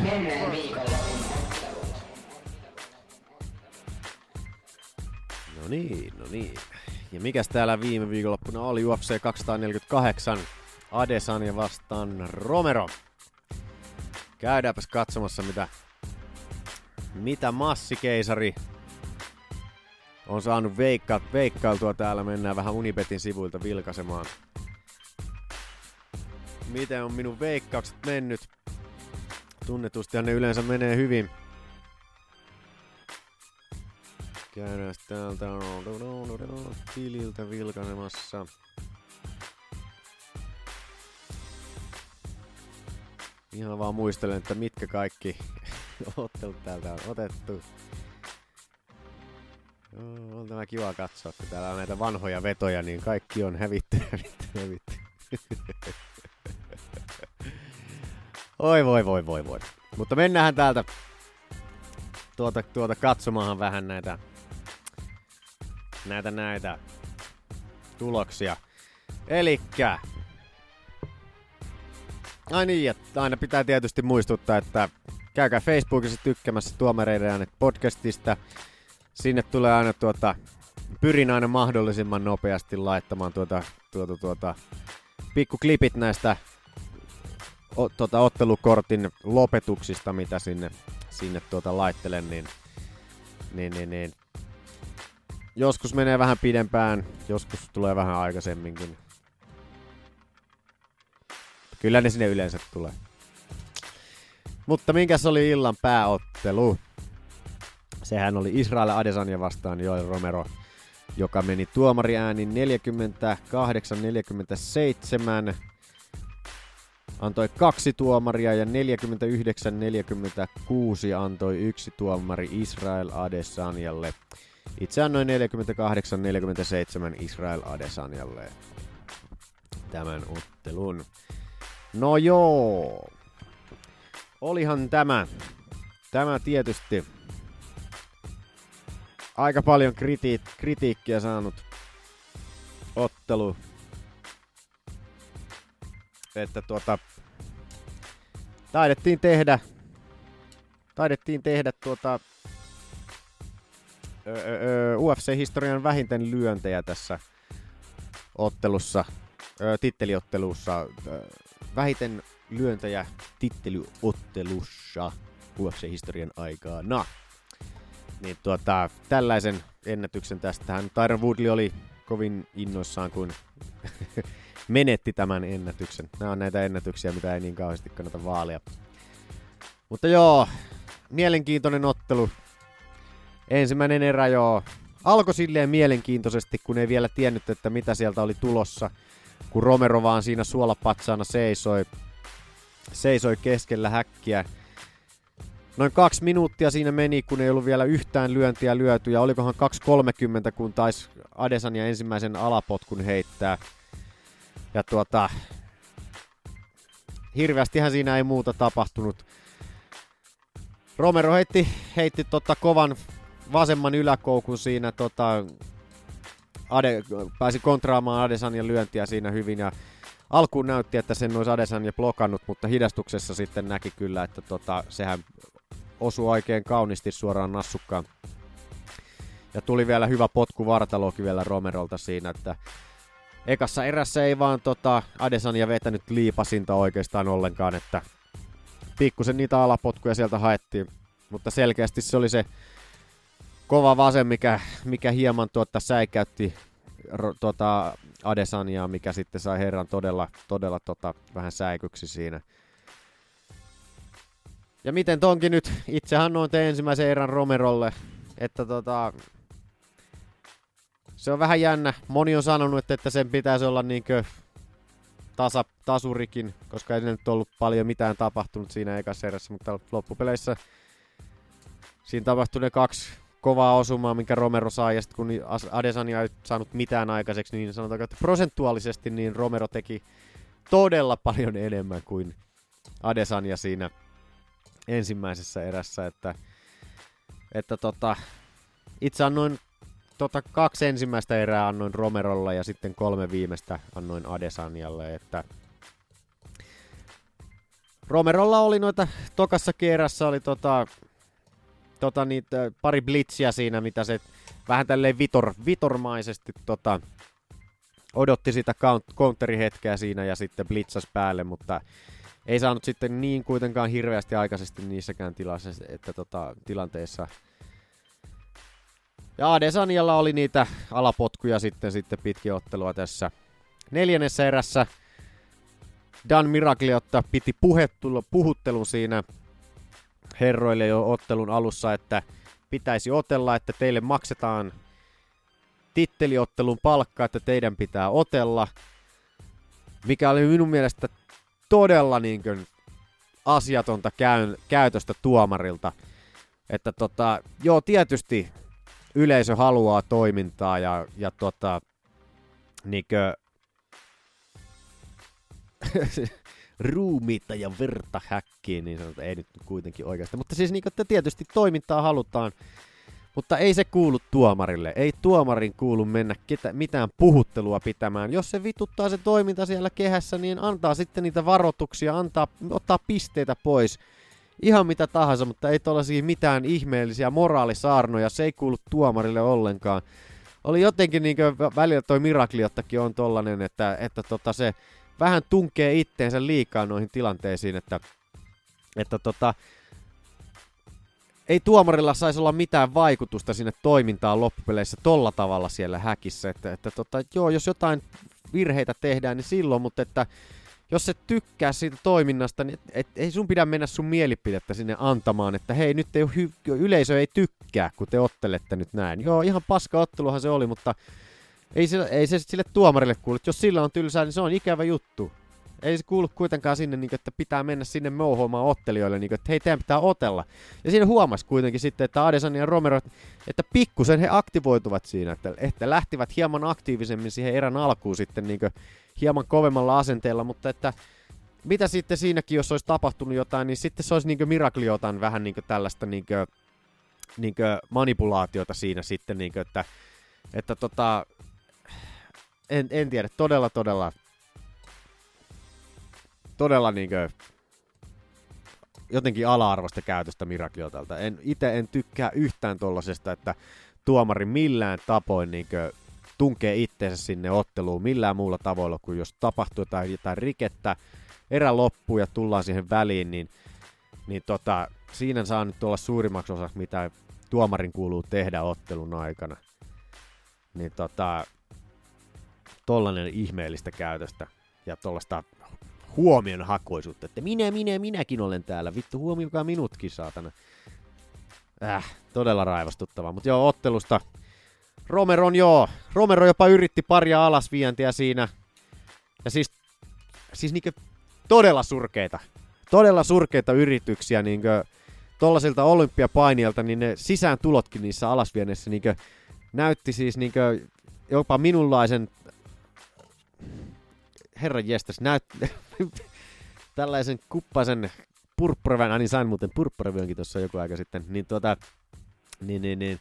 No niin, no niin. Ja mikäs täällä viime viikonloppuna oli UFC 248 Adesanya vastaan Romero. Käydäänpäs katsomassa mitä, mitä massikeisari on saanut veikka, veikkailtua täällä. Mennään vähän Unibetin sivuilta vilkaisemaan. Miten on minun veikkaukset mennyt? Tunnetustihan ne yleensä menee hyvin. Käydään täältä tililtä vilkaisemassa. Ihan vaan muistelen, että mitkä kaikki [LAUGHS] ottelut täältä on otettu. Joo, on tämä kiva katsoa, kun täällä on näitä vanhoja vetoja, niin kaikki on hävitty, [LAUGHS] hävitty, hävitty. Oi voi voi voi voi. Mutta mennään täältä tuota, tuota katsomaan vähän näitä näitä näitä tuloksia. Elikkä Ai niin, että aina pitää tietysti muistuttaa, että käykää Facebookissa tykkämässä Tuomareiden äänet podcastista. Sinne tulee aina tuota, pyrin aina mahdollisimman nopeasti laittamaan tuota, tuota, tuota, pikkuklipit näistä o, tuota, ottelukortin lopetuksista, mitä sinne, sinne tuota, laittelen, niin, niin, niin, niin joskus menee vähän pidempään, joskus tulee vähän aikaisemminkin. Kyllä ne sinne yleensä tulee. Mutta minkäs oli illan pääottelu? Sehän oli Israel Adesanya vastaan Joel Romero, joka meni tuomariäänin 48-47. Antoi kaksi tuomaria ja 49-46 antoi yksi tuomari Israel Adesanyalle. Itse annoin 48-47 Israel Adesanyalle tämän ottelun. No joo. Olihan tämä, tämä tietysti aika paljon kriti- kritiikkiä saanut ottelu. Että tuota, taidettiin tehdä, taidettiin tehdä tuota, UFC-historian vähiten lyöntejä tässä ottelussa, ö, titteliottelussa. Ö, vähiten lyöntejä tittelyottelussa UFC-historian aikana. Niin tuota, tällaisen ennätyksen tästähän Tyron Woodley oli kovin innoissaan, kun [LAUGHS] menetti tämän ennätyksen. Nämä on näitä ennätyksiä, mitä ei niin kauheasti kannata vaalia. Mutta joo, mielenkiintoinen ottelu. Ensimmäinen erä joo. Alkoi silleen mielenkiintoisesti, kun ei vielä tiennyt, että mitä sieltä oli tulossa. Kun Romero vaan siinä suolapatsaana seisoi, seisoi keskellä häkkiä. Noin kaksi minuuttia siinä meni, kun ei ollut vielä yhtään lyöntiä lyöty. Ja olikohan 2.30, kun taisi Adesanya ensimmäisen alapotkun heittää. Ja tuota, hirveästihän siinä ei muuta tapahtunut. Romero heitti, heitti tota kovan vasemman yläkoukun siinä tota, Ade, pääsi kontraamaan Adesanjan lyöntiä siinä hyvin ja alkuun näytti, että sen olisi Adesanya blokannut, mutta hidastuksessa sitten näki kyllä, että tota, sehän osui oikein kauniisti suoraan nassukkaan. Ja tuli vielä hyvä potku vartalokin vielä Romerolta siinä, että ekassa erässä ei vaan tota, Adesanya vetänyt liipasinta oikeastaan ollenkaan, että pikkusen niitä alapotkuja sieltä haettiin, mutta selkeästi se oli se kova vasen, mikä, mikä hieman tuota säikäytti tuota Adesaniaa, mikä sitten sai herran todella, todella tota, vähän säikyksi siinä. Ja miten tonkin nyt, itsehän noin ensimmäisen erän Romerolle, että tota, se on vähän jännä. Moni on sanonut, että sen pitäisi olla niinkö tasa, tasurikin, koska ei nyt ollut paljon mitään tapahtunut siinä ekassa erässä, mutta loppupeleissä siinä tapahtui ne kaksi kovaa osumaa, minkä Romero sai, ja sitten kun Adesanya ei saanut mitään aikaiseksi, niin sanotaan, että prosentuaalisesti niin Romero teki todella paljon enemmän kuin Adesanya siinä ensimmäisessä erässä, että, että tota, itse annoin tota, kaksi ensimmäistä erää annoin Romerolla ja sitten kolme viimeistä annoin Adesanjalle, että Romerolla oli noita tokassa erässä oli tota, tota niitä, pari blitsiä siinä, mitä se vähän tälleen vitor, vitormaisesti tota, odotti sitä counterihetkeä siinä ja sitten blitzas päälle, mutta ei saanut sitten niin kuitenkaan hirveästi aikaisesti niissäkään tilassa, että tota, tilanteissa. Ja Adesanialla oli niitä alapotkuja sitten, sitten pitkin ottelua tässä neljännessä erässä. Dan Miragliotta piti puhuttelun siinä herroille jo ottelun alussa, että pitäisi otella, että teille maksetaan titteliottelun palkka, että teidän pitää otella. Mikä oli minun mielestä todella niin kuin asiatonta käyn, käytöstä tuomarilta. Että tota, joo, tietysti yleisö haluaa toimintaa ja, ja tota, niinkö, [LAUGHS] ruumiita ja verta häkkiin, niin sanotaan, ei nyt kuitenkin oikeasti. Mutta siis niin, että tietysti toimintaa halutaan, mutta ei se kuulu tuomarille. Ei tuomarin kuulu mennä ketä, mitään puhuttelua pitämään. Jos se vituttaa se toiminta siellä kehässä, niin antaa sitten niitä varoituksia, antaa, ottaa pisteitä pois. Ihan mitä tahansa, mutta ei tuollaisia mitään ihmeellisiä moraalisaarnoja. Se ei kuulu tuomarille ollenkaan. Oli jotenkin niin välillä toi Mirakliottakin on tollanen, että, että tota se vähän tunkee itteensä liikaa noihin tilanteisiin, että, että tota, ei tuomarilla saisi olla mitään vaikutusta sinne toimintaan loppupeleissä tolla tavalla siellä häkissä. Että, että tota, joo, jos jotain virheitä tehdään, niin silloin, mutta että jos se tykkää siitä toiminnasta, niin et, et, ei sun pidä mennä sun mielipidettä sinne antamaan, että hei, nyt ei hy- yleisö ei tykkää, kun te ottelette nyt näin. Joo, ihan paska otteluhan se oli, mutta ei, se, ei se sille tuomarille kuulu. Jos sillä on tylsää, niin se on ikävä juttu. Ei se kuulu kuitenkaan sinne, niin kuin, että pitää mennä sinne mouhoamaan ottelijoille, niin kuin, että hei, teidän pitää otella. Ja siinä huomasi kuitenkin sitten, että Adesanya ja Romero, että pikkusen he aktivoituvat siinä, että, että lähtivät hieman aktiivisemmin siihen erän alkuun sitten niin kuin, hieman kovemmalla asenteella, mutta että mitä sitten siinäkin, jos olisi tapahtunut jotain, niin sitten se olisi niin Mirakliotan vähän niin tällaista niin kuin, niin manipulaatiota siinä sitten, niin kuin, että, että tota, en, en tiedä, todella, todella, todella niinkö jotenkin ala-arvoista käytöstä Mirakiotalta. En, itse en tykkää yhtään tollasesta, että tuomari millään tapoin niinkö tunkee itseensä sinne otteluun millään muulla tavoilla kuin jos tapahtuu jotain, jotain rikettä, erä loppuu ja tullaan siihen väliin, niin, niin tota, siinä saa nyt olla suurimmaksi osaksi, mitä tuomarin kuuluu tehdä ottelun aikana. Niin tota, tollanen ihmeellistä käytöstä ja tollasta huomion hakoisuutta, että minä, minä, minäkin olen täällä, vittu huomioikaa minutkin, saatana. Äh, todella raivastuttavaa, mutta joo, ottelusta. Romeron joo, Romero jopa yritti paria alasvientiä siinä, ja siis, siis niinkö todella surkeita, todella surkeita yrityksiä niinkö tollasilta olympiapainijalta, niin ne sisään tulotkin niissä alasvienneissä niinkö näytti siis niinkö jopa minunlaisen herran jestas, näyt... [LAUGHS] tällaisen kuppasen purppuravyön, niin sain muuten purppuravyönkin tuossa joku aika sitten, niin tuota, niin, niin, niin,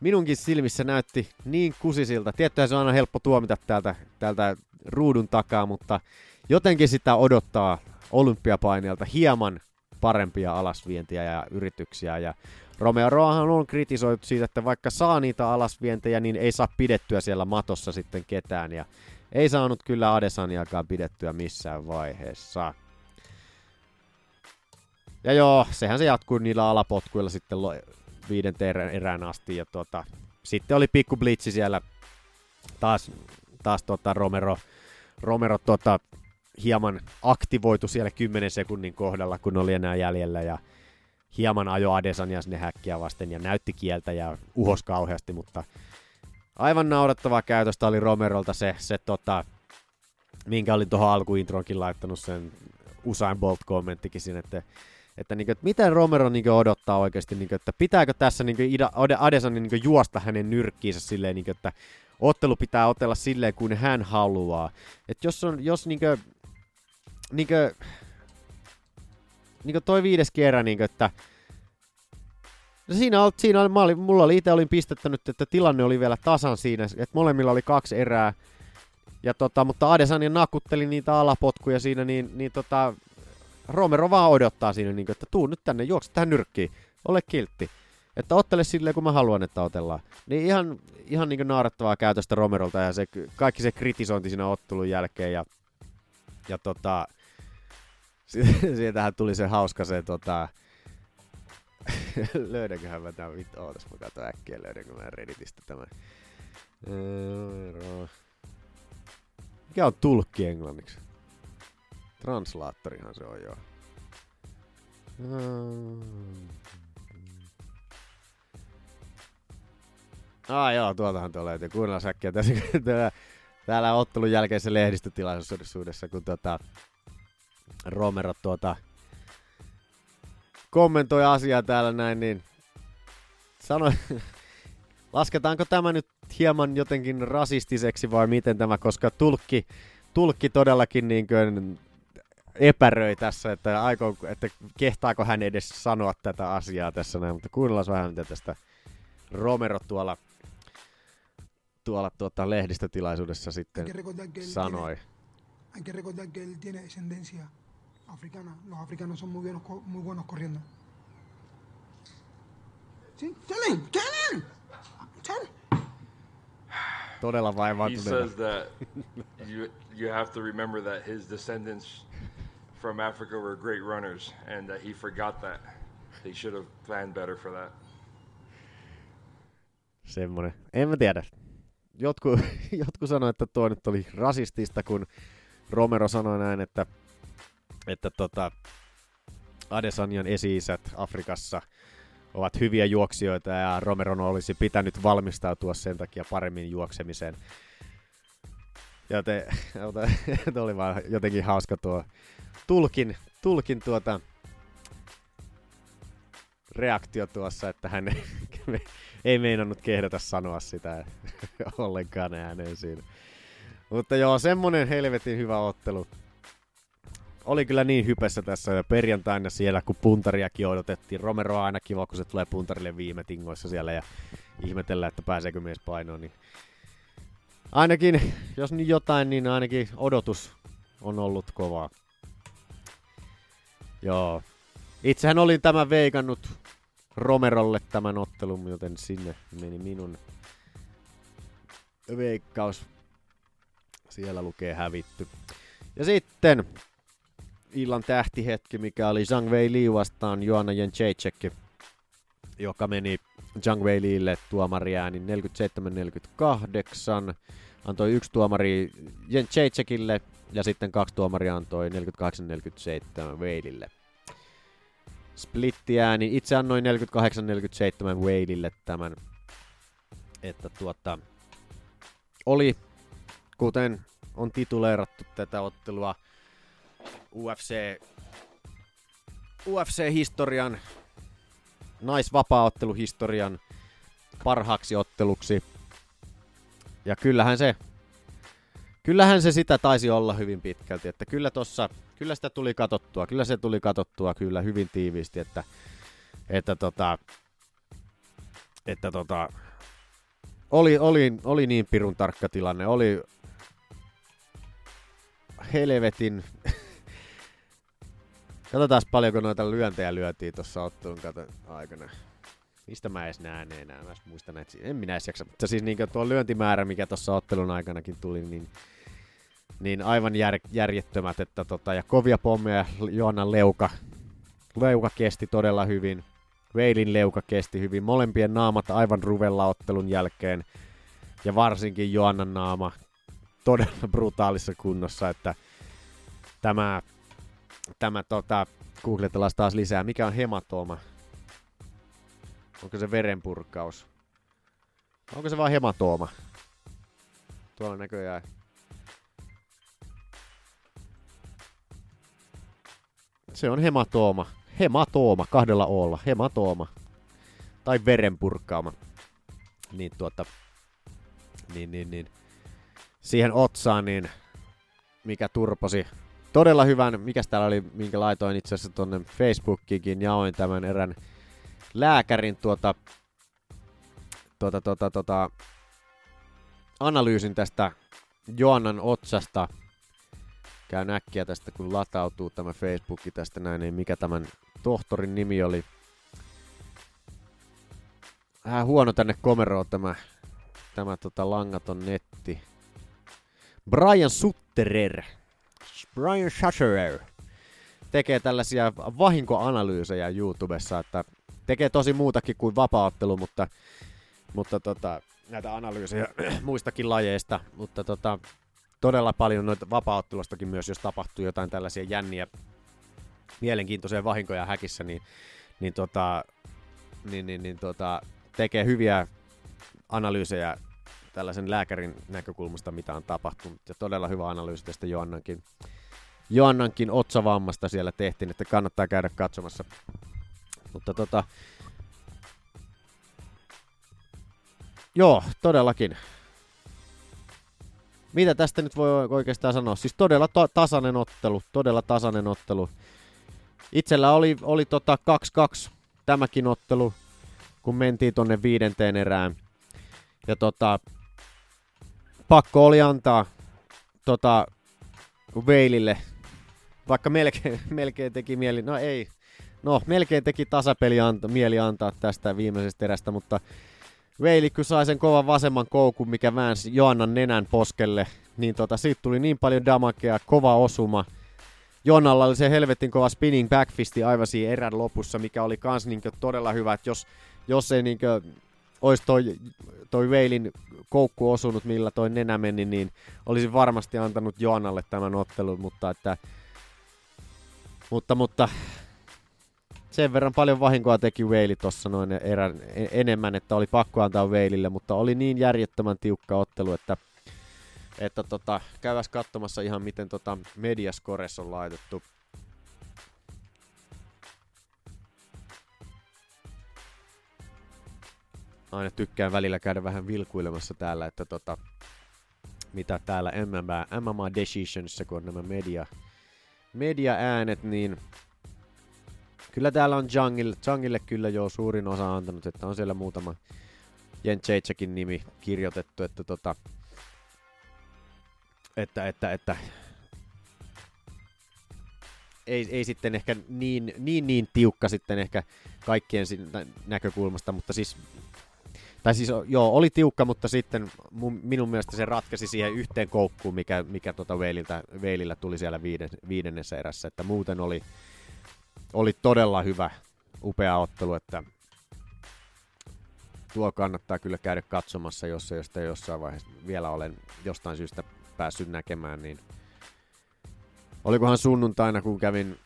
minunkin silmissä näytti niin kusisilta. Tiettyhän se on aina helppo tuomita täältä, täältä ruudun takaa, mutta jotenkin sitä odottaa olympiapaineelta hieman parempia alasvientiä ja yrityksiä. Ja Romeroahan on kritisoitu siitä, että vaikka saa niitä alasvientejä, niin ei saa pidettyä siellä matossa sitten ketään. Ja ei saanut kyllä Adesaniakaan pidettyä missään vaiheessa. Ja joo, sehän se jatkuu niillä alapotkuilla sitten viidenteen erään, asti. Ja tota, sitten oli pikku blitsi siellä taas, taas tota Romero, Romero tota, hieman aktivoitu siellä 10 sekunnin kohdalla, kun oli enää jäljellä ja hieman ajo Adesania sinne häkkiä vasten ja näytti kieltä ja uhos kauheasti, mutta aivan naurettavaa käytöstä oli Romerolta se, se tota, minkä olin tuohon alkuintroonkin laittanut sen Usain Bolt-kommenttikin siinä, että että, niin kuin, että miten Romero niin kuin, odottaa oikeasti, niin kuin, että pitääkö tässä niin Adesonin niin juosta hänen nyrkkiinsä silleen, niin kuin, että ottelu pitää otella silleen, kuin hän haluaa. Että jos on, jos niin kuin, niin kuin, niin kuin toi viides kerran, niin kuin, että No siinä, oli, siinä oli, mä olin, mulla oli itse olin pistettänyt, että tilanne oli vielä tasan siinä, että molemmilla oli kaksi erää. Ja tota, mutta Adesanya nakutteli niitä alapotkuja siinä, niin, niin tota, Romero vaan odottaa siinä, niin kuin, että tuu nyt tänne, juokse tähän nyrkkiin, ole kiltti. Että ottele silleen, kun mä haluan, että otellaan. Niin ihan, ihan niin naarattavaa käytöstä Romerolta ja se, kaikki se kritisointi siinä ottelun jälkeen. Ja, ja tota, [LAUGHS] siitähän tuli se hauska se tota, [LAUGHS] löydänköhän mä tämän vittu, ootas mä katson äkkiä, löydänkö mä Redditistä tämän. Mikä on tulkki englanniksi? Translaattorihan se on joo. Ah joo, tuoltahan tuo löytyy. Kuunnellaan säkkiä tässä täällä, täällä ottelun jälkeisessä lehdistötilaisuudessa, kun tota, Romero tuota, kommentoi asiaa täällä näin, niin sanoi, [LAUGHS] lasketaanko tämä nyt hieman jotenkin rasistiseksi vai miten tämä, koska tulkki, tulkki todellakin niin kuin epäröi tässä, että, aiko, että kehtaako hän edes sanoa tätä asiaa tässä näin, mutta kuunnellaan vähän mitä tästä Romero tuolla, tuolla tuota, lehdistötilaisuudessa sitten sanoi. Hay que recordar que él tiene descendencia africana. Los africanos son muy buenos, muy buenos corriendo. Sí, tell him, tell him, tell him. Todella He says that you you have to remember that his descendants from Africa were great runners, and that he forgot that. He should have planned better for that. Semmonen. En mä tiedä. Jotkut, [LAUGHS] jotkut sanoi, että tuo nyt oli rasistista, kun Romero sanoi näin, että, että tota, Adesanyan esi-isät Afrikassa ovat hyviä juoksijoita ja Romeron olisi pitänyt valmistautua sen takia paremmin juoksemiseen. Joten [LAUGHS] [LAUGHS] oli vaan jotenkin hauska tuo tulkin, tulkin tuota reaktio tuossa, että hän [LAUGHS] ei meinannut kehdata sanoa sitä ollenkaan ääneen siinä. Mutta joo, semmonen helvetin hyvä ottelu. Oli kyllä niin hypessä tässä ja perjantaina siellä, kun puntariakin odotettiin. Romero on aina kiva, kun se tulee puntarille viime tingoissa siellä ja ihmetellään, että pääseekö mies painoon. Niin ainakin, jos nyt jotain, niin ainakin odotus on ollut kovaa. Joo. Itsehän olin tämän veikannut Romerolle tämän ottelun, joten sinne meni minun veikkaus. Siellä lukee hävitty. Ja sitten illan tähtihetki, mikä oli Zhang Wei Li vastaan Joanna Jędrzejczyk, joka meni Zhang Wei Lille tuomariäänin 47-48. Antoi yksi tuomari Jędrzejczykille ja sitten kaksi tuomaria antoi 48-47 Weilille. Splittiääni. Itse annoin 48-47 Weilille tämän. Että tuota, oli, kuten on tituleerattu tätä ottelua, UFC, UFC-historian, naisvapaaotteluhistorian parhaaksi otteluksi. Ja kyllähän se, kyllähän se sitä taisi olla hyvin pitkälti, että kyllä tossa, kyllä sitä tuli katottua, kyllä se tuli katottua kyllä hyvin tiiviisti, että, että tota, että tota, oli, oli, oli niin pirun tarkka tilanne, oli helvetin Katsotaan paljonko noita lyöntejä lyötiin tuossa ottelun aikana. Mistä mä edes näen enää, mä muistan näitä. En minä edes jaksa. Mutta siis niin tuo lyöntimäärä, mikä tuossa ottelun aikanakin tuli, niin, niin aivan jär, järjettömät. Että tota, ja kovia pommeja Joanna Leuka leuka kesti todella hyvin. Veilin leuka kesti hyvin. Molempien naamat aivan ruvella ottelun jälkeen. Ja varsinkin Joannan naama todella brutaalissa kunnossa, että tämä, tämä tota, googletellaan taas lisää. Mikä on hematooma? Onko se verenpurkaus? Onko se vaan hematooma? Tuolla näköjään. Se on hematooma. Hematooma kahdella olla. Hematooma. Tai verenpurkkaama. Niin tuota... Niin, niin, niin. Siihen otsaan, niin mikä turposi todella hyvän, mikä täällä oli, minkä laitoin itse asiassa tuonne Facebookiinkin, jaoin tämän erän lääkärin tuota, tuota, tuota, tuota, analyysin tästä Joannan otsasta. Käy näkkiä tästä, kun latautuu tämä Facebookki tästä näin, niin mikä tämän tohtorin nimi oli. Vähän huono tänne komeroon tämä, tämä tota langaton netti. Brian Sutterer. Brian Sutterer tekee tällaisia vahinkoanalyysejä YouTubessa, että tekee tosi muutakin kuin vapaaottelu, mutta, mutta tota, näitä analyysejä [CLEARS THROAT] muistakin lajeista, mutta tota, todella paljon noita vapaaottelustakin myös, jos tapahtuu jotain tällaisia jänniä, mielenkiintoisia vahinkoja häkissä, niin, niin, tota, niin, niin, niin tota, tekee hyviä analyysejä tällaisen lääkärin näkökulmasta, mitä on tapahtunut. Ja todella hyvä analyysi tästä Joannankin, Joannankin otsavammasta siellä tehtiin, että kannattaa käydä katsomassa. Mutta tota, joo, todellakin. Mitä tästä nyt voi oikeastaan sanoa? Siis todella to- tasainen ottelu, todella tasainen ottelu. Itsellä oli, oli tota 2-2 tämäkin ottelu, kun mentiin tonne viidenteen erään. Ja tota, pakko oli antaa tota, Veilille, vaikka melkein, [LAUGHS] melkein teki mieli, no ei, no melkein teki tasapeli anta, mieli antaa tästä viimeisestä erästä, mutta Veili kun sai sen kovan vasemman koukun, mikä väänsi Joannan nenän poskelle, niin tota, siitä tuli niin paljon damakea, kova osuma. Joannalla oli se helvetin kova spinning backfisti aivan siinä erän lopussa, mikä oli kans niinkö todella hyvä, että jos, jos ei niinkö olisi toi, toi Veilin koukku osunut, millä toi nenä meni, niin olisi varmasti antanut Joannalle tämän ottelun, mutta että mutta, mutta sen verran paljon vahinkoa teki Whaley tuossa noin erän, enemmän, että oli pakko antaa Whaleylle, mutta oli niin järjettömän tiukka ottelu, että, että tota, käyväs katsomassa ihan miten tota Mediascores on laitettu. Aina tykkään välillä käydä vähän vilkuilemassa täällä, että tota, mitä täällä MMA, MMA Decisionissa, kun on nämä media, media-äänet, niin Kyllä täällä on Jungille, Jungille kyllä jo suurin osa antanut, että on siellä muutama Jentseitsäkin nimi kirjoitettu, että tota, että, että, että ei, ei sitten ehkä niin, niin, niin tiukka sitten ehkä kaikkien näkökulmasta, mutta siis tai siis joo, oli tiukka, mutta sitten mun, minun mielestä se ratkesi siihen yhteen koukkuun, mikä, mikä tota Veililtä, Veilillä tuli siellä viiden, viidennessä erässä, että muuten oli, oli todella hyvä, upea ottelu, että tuo kannattaa kyllä käydä katsomassa, jos ei sitä jossain vaiheessa vielä olen jostain syystä päässyt näkemään, niin olikohan sunnuntaina, kun kävin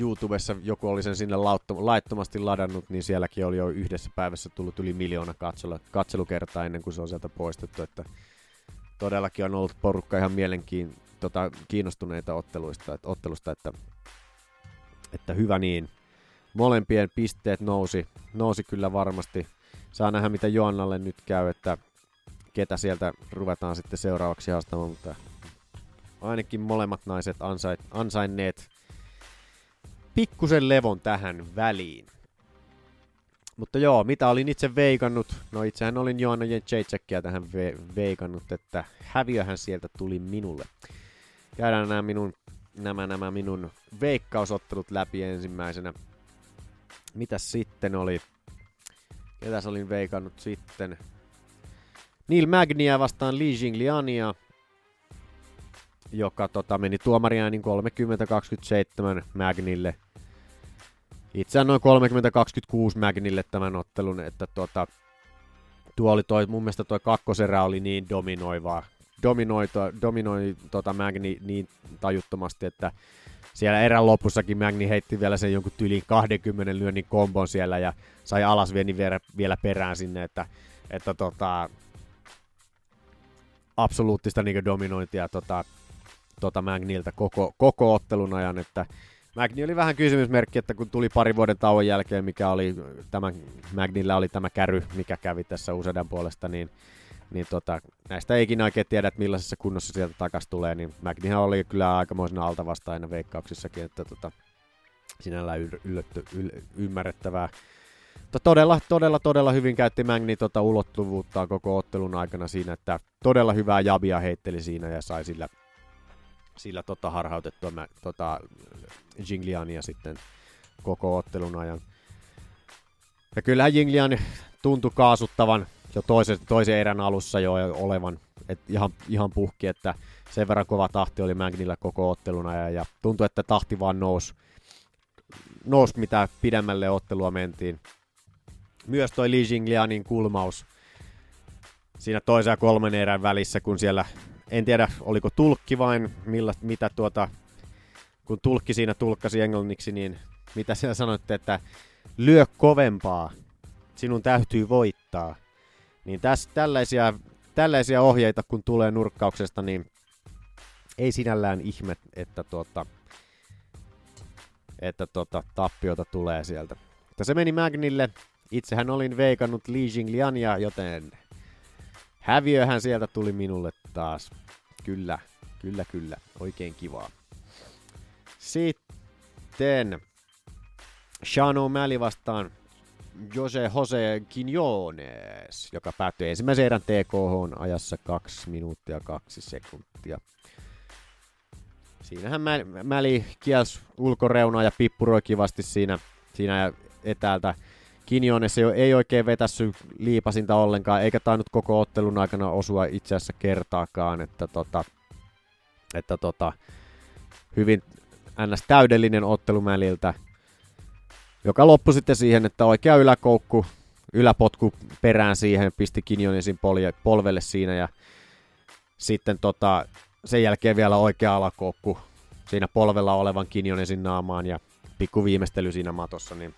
YouTubessa, joku oli sen sinne laittomasti ladannut, niin sielläkin oli jo yhdessä päivässä tullut yli miljoona katselu, katselukertaa ennen kuin se on sieltä poistettu, että todellakin on ollut porukka ihan mielenkiin tota, kiinnostuneita otteluista, että, ottelusta, että että hyvä niin. Molempien pisteet nousi, nousi kyllä varmasti. Saa nähdä, mitä Joannalle nyt käy, että ketä ruvetaan sitten seuraavaksi haastamaan, mutta ainakin molemmat naiset ansait, ansainneet pikkusen levon tähän väliin. Mutta joo, mitä olin itse veikannut? No itsehän olin Joanna Jędrzejczykia tähän ve- veikannut, että häviöhän sieltä tuli minulle. Käydään nämä minun nämä, nämä minun veikkausottelut läpi ensimmäisenä. Mitä sitten oli? Ketäs olin veikannut sitten? Neil Magnia vastaan Li Jingliania, joka tota, meni tuomariäänin 30-27 Magnille. Itse annoin 30-26 Magnille tämän ottelun, että tota, tuo oli toi, mun mielestä toi kakkoserä oli niin dominoivaa, dominoi, dominoi tota Magni niin tajuttomasti, että siellä erän lopussakin Magni heitti vielä sen jonkun tyliin 20 lyönnin kombon siellä ja sai alasvieni vielä, vielä perään sinne, että, että tota, absoluuttista niin dominointia tota, tota Magnilta koko, koko ottelun ajan, että Magni oli vähän kysymysmerkki, että kun tuli pari vuoden tauon jälkeen, mikä oli tämä, Magnilla oli tämä käry, mikä kävi tässä useiden puolesta, niin, niin tota, näistä ei ikinä oikein tiedä, että millaisessa kunnossa sieltä takaisin tulee, niin Magnihan oli kyllä aikamoisena altavastaina veikkauksissakin, että tota, sinällään y- yllätty, y- ymmärrettävää. Mutta todella, todella, todella hyvin käytti Magni tota ulottuvuuttaan koko ottelun aikana siinä, että todella hyvää jabia heitteli siinä ja sai sillä sillä tota harhautettua mä, tota, Jingliania sitten koko ottelun ajan. Ja kyllähän Jinglian tuntui kaasuttavan jo toisen, toisen erän alussa jo olevan et ihan, ihan puhki, että sen verran kova tahti oli Magnilla koko ottelun ajan ja tuntui, että tahti vaan nousi, nous, mitä pidemmälle ottelua mentiin. Myös toi Li Jinglianin kulmaus siinä toisen ja kolmen erän välissä, kun siellä en tiedä, oliko tulkki vain, millä, mitä tuota, kun tulkki siinä tulkkasi englanniksi, niin mitä siellä sanoitte, että lyö kovempaa, sinun täytyy voittaa. Niin tässä tällaisia, tällaisia ohjeita, kun tulee nurkkauksesta, niin ei sinällään ihme, että, tuota, että tuota, tappiota tulee sieltä. Mutta se meni Magnille. Itsehän olin veikannut Li Jingliania, joten häviöhän sieltä tuli minulle taas. Kyllä, kyllä, kyllä. Oikein kivaa. Sitten Sean O'Malley vastaan Jose Jose Quinones, joka päättyi ensimmäisen erän TKH ajassa 2 minuuttia 2 sekuntia. Siinähän Mäli kielsi ulkoreunaa ja pippuroi kivasti siinä, siinä etäältä Kinjones ei, ei oikein vetässy liipasinta ollenkaan, eikä tainnut koko ottelun aikana osua itse asiassa kertaakaan, että, tota, että tota, hyvin ns. täydellinen ottelu Mäliltä, joka loppui sitten siihen, että oikea yläkoukku, yläpotku perään siihen, pisti Kinjonesin polvelle siinä ja sitten tota, sen jälkeen vielä oikea alakoukku siinä polvella olevan Kinjonesin naamaan ja pikku viimeistely siinä matossa, niin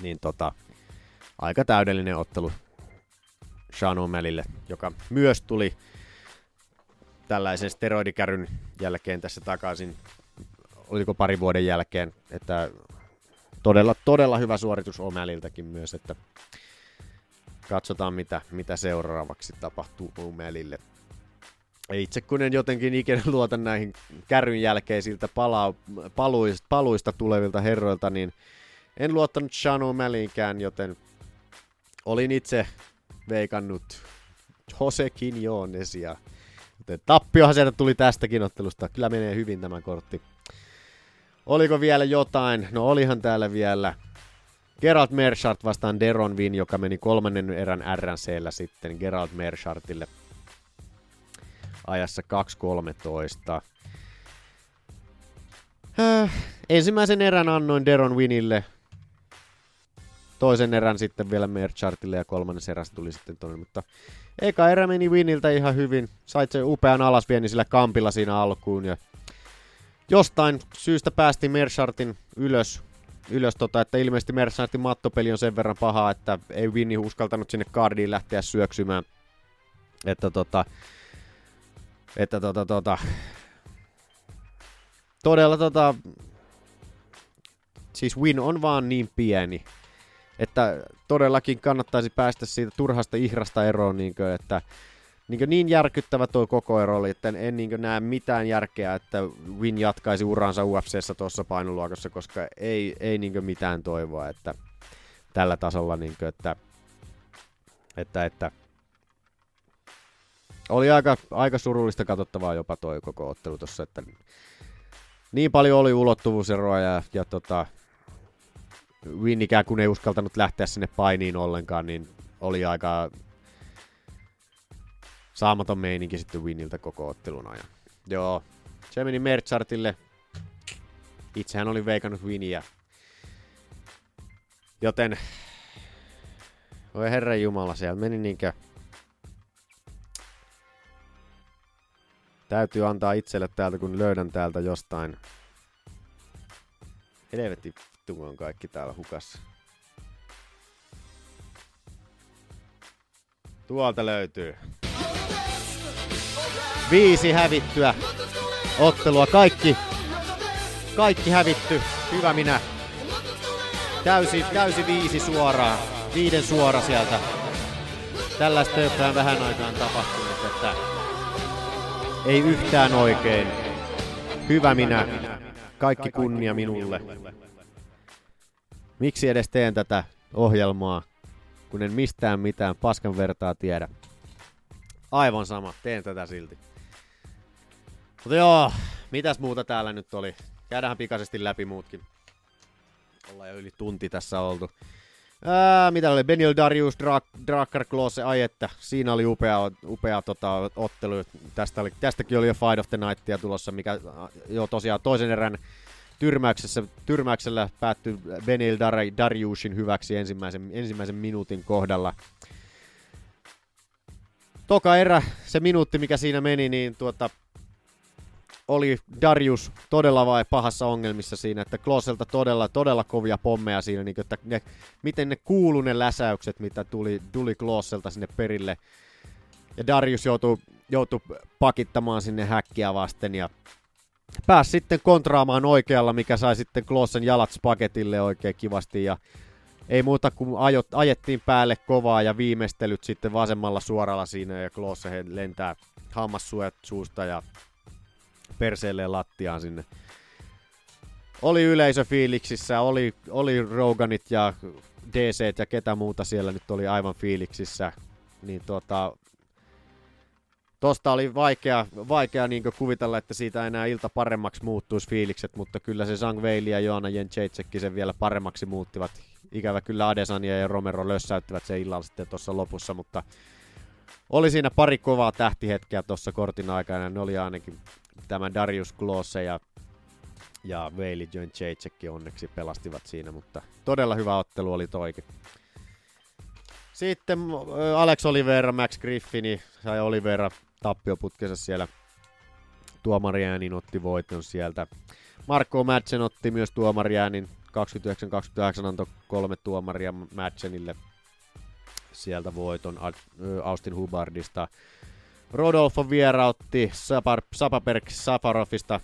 niin tota, aika täydellinen ottelu Sean O'Malleylle, joka myös tuli tällaisen steroidikäryn jälkeen tässä takaisin, oliko pari vuoden jälkeen, että todella, todella hyvä suoritus O'Malleyltäkin myös, että katsotaan mitä, mitä seuraavaksi tapahtuu O'Malleylle. Itse kun en jotenkin ikinä [LAUGHS] luota näihin kärryn jälkeisiltä pala- paluista, paluista tulevilta herroilta, niin en luottanut Shanu Mälinkään, joten olin itse veikannut Jose Quinonesia. Joten tappiohan sieltä tuli tästäkin ottelusta. Kyllä menee hyvin tämä kortti. Oliko vielä jotain? No olihan täällä vielä. Gerald Merchart vastaan Deron Win, joka meni kolmannen erän RNCllä sitten Gerald Merchartille ajassa 2.13. Äh, ensimmäisen erän annoin Deron Winille toisen erän sitten vielä Merchartille ja kolmannen erästä tuli sitten toinen, mutta eka erä meni Winiltä ihan hyvin. Sait se upean alasvieni sillä kampilla siinä alkuun ja jostain syystä päästi Merchartin ylös, ylös tota, että ilmeisesti Merchartin mattopeli on sen verran paha, että ei Winni uskaltanut sinne kardiin lähteä syöksymään. Että tota, että tota, tota, todella tota, siis Win on vaan niin pieni, että todellakin kannattaisi päästä siitä turhasta ihrasta eroon, niin kuin, että niin, niin järkyttävä tuo koko ero oli, että en niin näe mitään järkeä, että Win jatkaisi uransa UFCssä tuossa painoluokassa, koska ei, ei niin mitään toivoa, että tällä tasolla, niin kuin, että, että, että. Oli aika, aika surullista katsottavaa jopa tuo koko ottelu tuossa, että niin paljon oli ulottuvuuseroa ja, ja tota, Win ikään kuin ei uskaltanut lähteä sinne painiin ollenkaan, niin oli aika saamaton meininki sitten Winiltä koko ottelun ajan. Joo, se meni Merchartille. Itsehän olin veikannut Winia. Joten, voi herran jumala, siellä meni niinkö... Täytyy antaa itselle täältä, kun löydän täältä jostain. Helvetti vittu, kun on kaikki täällä hukassa. Tuolta löytyy. Viisi hävittyä ottelua. Kaikki, kaikki hävitty. Hyvä minä. Täysi, täysi viisi suoraan. Viiden suora sieltä. Tällaista ole vähän aikaan tapahtunut, että ei yhtään oikein. Hyvä minä. Kaikki kunnia minulle. Miksi edes teen tätä ohjelmaa, kun en mistään mitään paskan vertaa tiedä. Aivan sama, teen tätä silti. Mutta joo, mitäs muuta täällä nyt oli? Käydään pikaisesti läpi muutkin. Ollaan jo yli tunti tässä oltu. Ää, mitä oli? Benil Darius, Drak- Drakar Klose, ai että. Siinä oli upea, upea tota, ottelu. Tästä oli, tästäkin oli jo Fight of the Nightia tulossa, mikä jo tosiaan toisen erän tyrmäyksessä, tyrmäyksellä päättyi Benil Dar- Dariusin hyväksi ensimmäisen, ensimmäisen minuutin kohdalla. Toka erä, se minuutti mikä siinä meni, niin tuota, oli Darius todella vai pahassa ongelmissa siinä, että Kloselta todella, todella kovia pommeja siinä, niin että ne, miten ne kuulu ne läsäykset, mitä tuli, tuli Kloselta sinne perille. Ja Darius joutui, joutui pakittamaan sinne häkkiä vasten ja pääsi sitten kontraamaan oikealla, mikä sai sitten Klossen jalat spaketille oikein kivasti ja ei muuta kuin ajot, ajettiin päälle kovaa ja viimeistelyt sitten vasemmalla suoralla siinä ja Klosse lentää hammassuojat suusta ja perseelleen lattiaan sinne. Oli yleisö fiiliksissä, oli, oli Roganit ja DC ja ketä muuta siellä nyt oli aivan fiiliksissä. Niin tota, tosta oli vaikea, vaikea niin kuvitella, että siitä enää ilta paremmaksi muuttuisi fiilikset, mutta kyllä se Zhang Weili ja Joana Jędrzejczyk sen vielä paremmaksi muuttivat. Ikävä kyllä Adesanya ja Romero lössäyttivät sen illalla sitten tuossa lopussa, mutta oli siinä pari kovaa tähtihetkeä tuossa kortin aikana. Ne oli ainakin tämä Darius Klose ja, ja Veili Jędrzejczyk onneksi pelastivat siinä, mutta todella hyvä ottelu oli toikin. Sitten Alex Oliveira, Max Griffini sai Oliveira tappioputkessa siellä tuomariäänin otti voiton sieltä. Marko Madsen otti myös tuomariäänin 29-28 antoi kolme tuomaria Madsenille sieltä voiton Austin Hubardista. Rodolfo vierautti Sapar, Sapaberg Safarofista,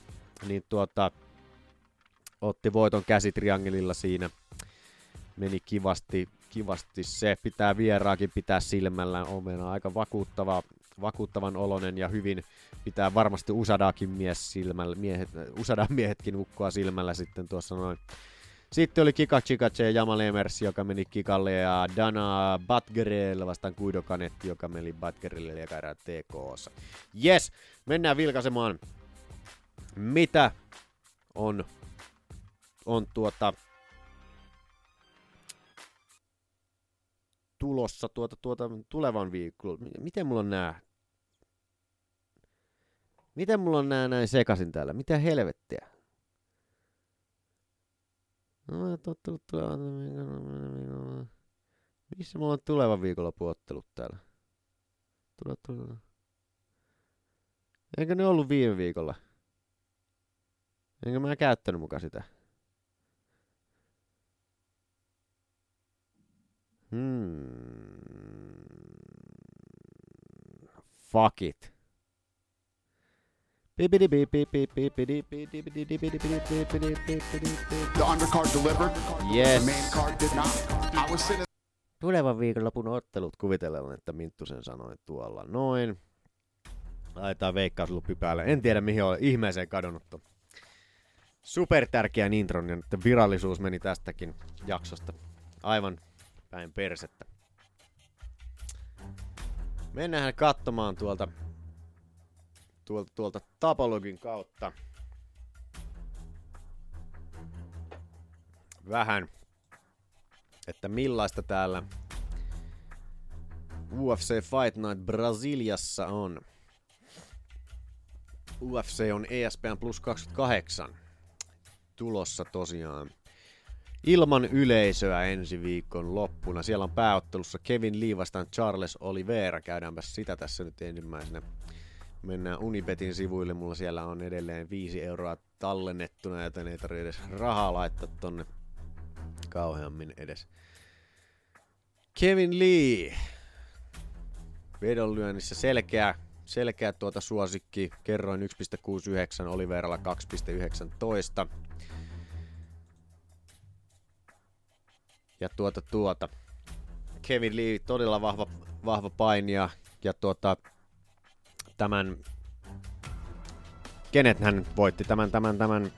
niin tuota, otti voiton käsitriangelilla siinä. Meni kivasti, kivasti se. Pitää vieraakin pitää silmällä. Omena aika vakuuttava, vakuuttavan olonen ja hyvin pitää varmasti Usadakin mies silmällä, miehet, Usadan miehetkin ukkoa silmällä sitten tuossa noin. Sitten oli Kika Chikache ja Jamal Emers, joka meni Kikalle, ja Dana Batgerel vastaan Guido Kanetti, joka meni Batgerille ja käydään TKssa. Yes, mennään vilkaisemaan, mitä on, on tuota, tulossa tuota, tuota, tulevan viikolla. Miten mulla on nää? Miten mulla on nää näin sekasin täällä? Mitä helvettiä? No, ottelut tulee... Missä mulla on tuleva viikonloppu ottelut täällä? Tule, tule. Eikö ne ollut viime viikolla? Enkö mä käyttänyt mukaan sitä? Hmm. Fuck it. The undercard delivered. Yes. The main card did not. I was sitting Tulevan viikonlopun ottelut kuvitellaan, että Minttusen sanoi tuolla noin. Laitetaan veikkausluppi päälle. En tiedä mihin on ihmeeseen kadonnut. Super tärkeä intron ja nyt virallisuus meni tästäkin jaksosta aivan päin persettä. Mennään katsomaan tuolta tuolta, tuolta Tapologin kautta vähän, että millaista täällä UFC Fight Night Brasiliassa on. UFC on ESPN Plus 28 tulossa tosiaan. ilman yleisöä ensi viikon loppuna. Siellä on pääottelussa Kevin Lee vastaan Charles Oliveira. Käydäänpä sitä tässä nyt ensimmäisenä. Mennään Unibetin sivuille. Mulla siellä on edelleen 5 euroa tallennettuna, joten ei tarvitse edes rahaa laittaa tonne kauheammin edes. Kevin Lee. Vedonlyönnissä selkeä, selkeä tuota suosikki. Kerroin 1.69, Oliveralla 2.19. Ja tuota tuota. Kevin Lee todella vahva, vahva painija ja tuota tämän kenet hän voitti tämän, tämän, tämän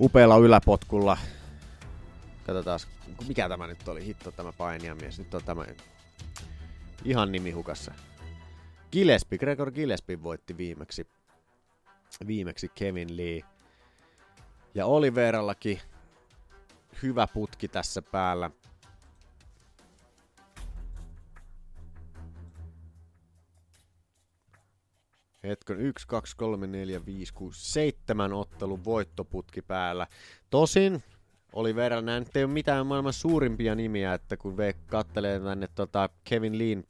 upealla yläpotkulla. Katsotaan, mikä tämä nyt oli, hitto tämä painijamies. Nyt on tämä ihan nimi hukassa. Gillespie, Gregor Gillespie voitti viimeksi, viimeksi Kevin Lee. Ja Oliverallakin hyvä putki tässä päällä. Hetken 1, 2, 3, 4, 5, 6, 7 ottelun voittoputki päällä. Tosin oli verran, nämä ei ole mitään maailman suurimpia nimiä, että kun ve kattelee tänne tota Kevin Leen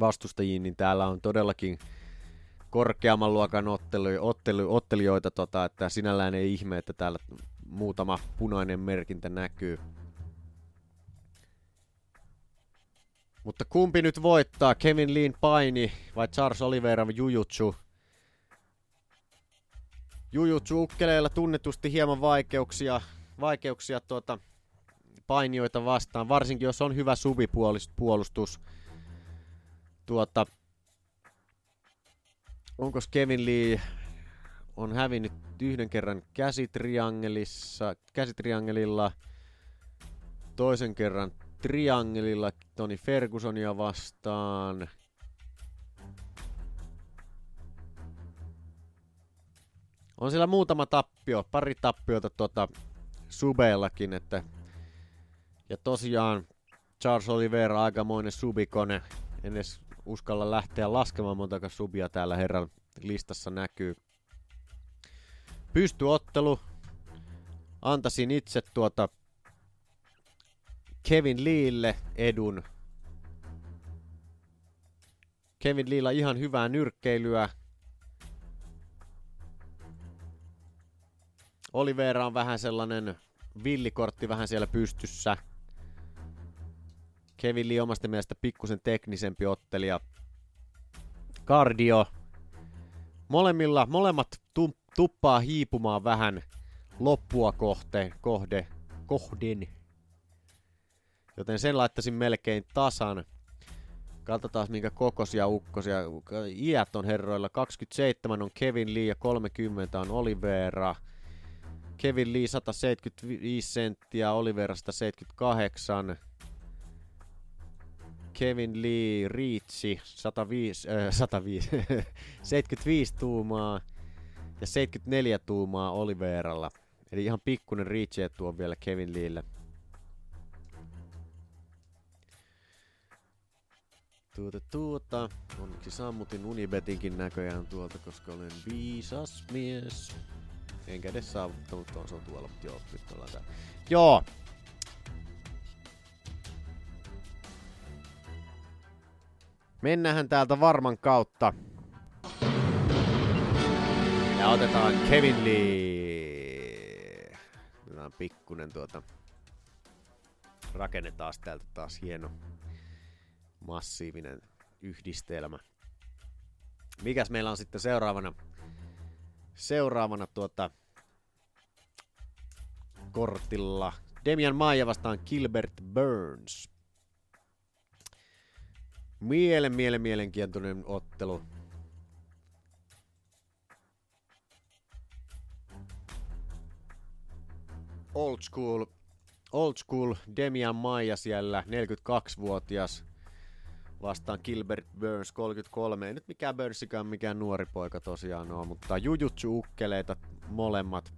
vastustajiin, niin täällä on todellakin korkeamman luokan ottelu, ottelu, ottelijoita, tota, että sinällään ei ihme, että täällä muutama punainen merkintä näkyy. Mutta kumpi nyt voittaa? Kevin Leen paini vai Charles Oliveira Jujutsu? Jujutsu ukkeleilla tunnetusti hieman vaikeuksia, vaikeuksia tuota, painioita vastaan, varsinkin jos on hyvä suvipuolustus. Tuota, onko Kevin Lee on hävinnyt yhden kerran käsitriangelissa, käsitriangelilla, toisen kerran triangelilla Toni Fergusonia vastaan. On siellä muutama tappio, pari tappiota tuota subeellakin, että ja tosiaan Charles Oliveira aikamoinen subikone. En edes uskalla lähteä laskemaan montako subia täällä herran listassa näkyy. Pystyottelu. Antaisin itse tuota Kevin Leelle edun. Kevin Leella ihan hyvää nyrkkeilyä. Oliveira on vähän sellainen villikortti vähän siellä pystyssä. Kevin Lee omasta mielestä pikkusen teknisempi ottelija. Cardio. Molemmilla, molemmat tu, tuppaa hiipumaan vähän loppua kohte, kohde, kohden. Joten sen laittaisin melkein tasan. Katsotaan minkä kokoisia ukkosia. Iät on herroilla. 27 on Kevin Lee ja 30 on Olivera. Kevin Lee 175 senttiä, Olivera 178. Kevin Lee Riitsi 105, äh, 105, 75 [LAUGHS] tuumaa ja 74 tuumaa Oliveralla. Eli ihan pikkunen Riitsi etu on vielä Kevin Leelle. Tuota, tuota. Onneksi sammutin Unibetinkin näköjään tuolta, koska olen viisas mies. Enkä edes saavuttanut tuon, se on tuolla, mutta joo, nyt ollaan täällä. Joo! Mennään täältä varman kautta. Ja otetaan Kevin Lee. Otetaan pikkunen tuota. Rakennetaan täältä taas hieno massiivinen yhdistelmä. Mikäs meillä on sitten seuraavana? Seuraavana tuota kortilla Demian Maija vastaan Gilbert Burns. Mielen, mielen, mielenkiintoinen ottelu. Old school, old school Demian Maija siellä, 42-vuotias vastaan Gilbert Burns 33. Ei nyt mikään Burnsikään mikään nuori poika tosiaan on, mutta jujutsu ukkeleita molemmat.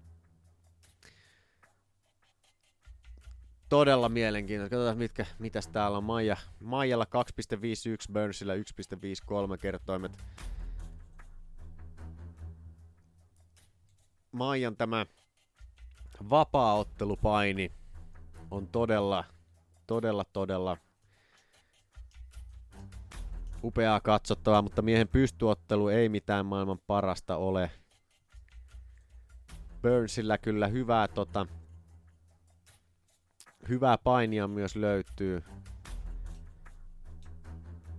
Todella mielenkiintoista. Katsotaan mitkä, mitäs täällä on. Maija, Maijalla 2.51, Burnsilla 1.53 kertoimet. Maijan tämä vapaaottelupaini on todella, todella, todella upeaa katsottavaa, mutta miehen pystyottelu ei mitään maailman parasta ole. Burnsillä kyllä hyvää, tota, hyvää painia myös löytyy.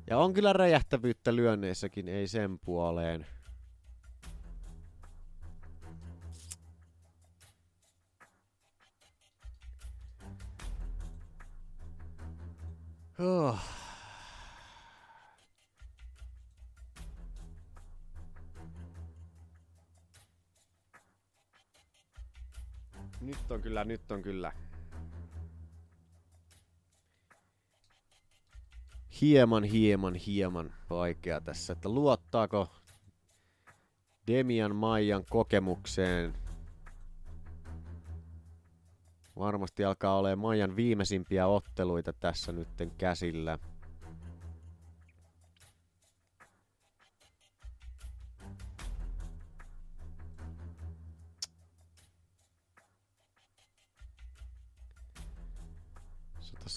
Ja on kyllä räjähtävyyttä lyönneissäkin, ei sen puoleen. Oh. Nyt on kyllä, nyt on kyllä. Hieman, hieman, hieman vaikea tässä, että luottaako Demian Maijan kokemukseen. Varmasti alkaa olemaan Maijan viimeisimpiä otteluita tässä nytten käsillä.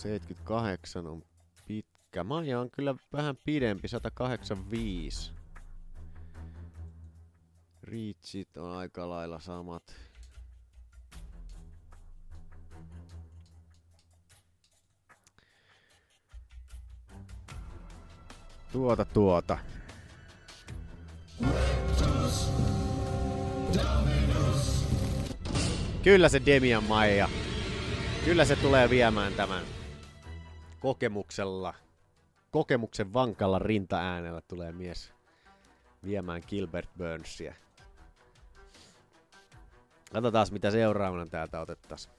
Seitsemänkymmentäkahdeksan on pitkä. Maija on kyllä vähän pidempi, 185. Reachit on aika lailla samat. Tuota tuota. Kyllä se Demian Maija. Kyllä se tulee viemään tämän kokemuksella. Kokemuksen vankalla rintaäänellä tulee mies viemään Gilbert Burnsia. Katsotaan mitä seuraavana täältä otettaisiin.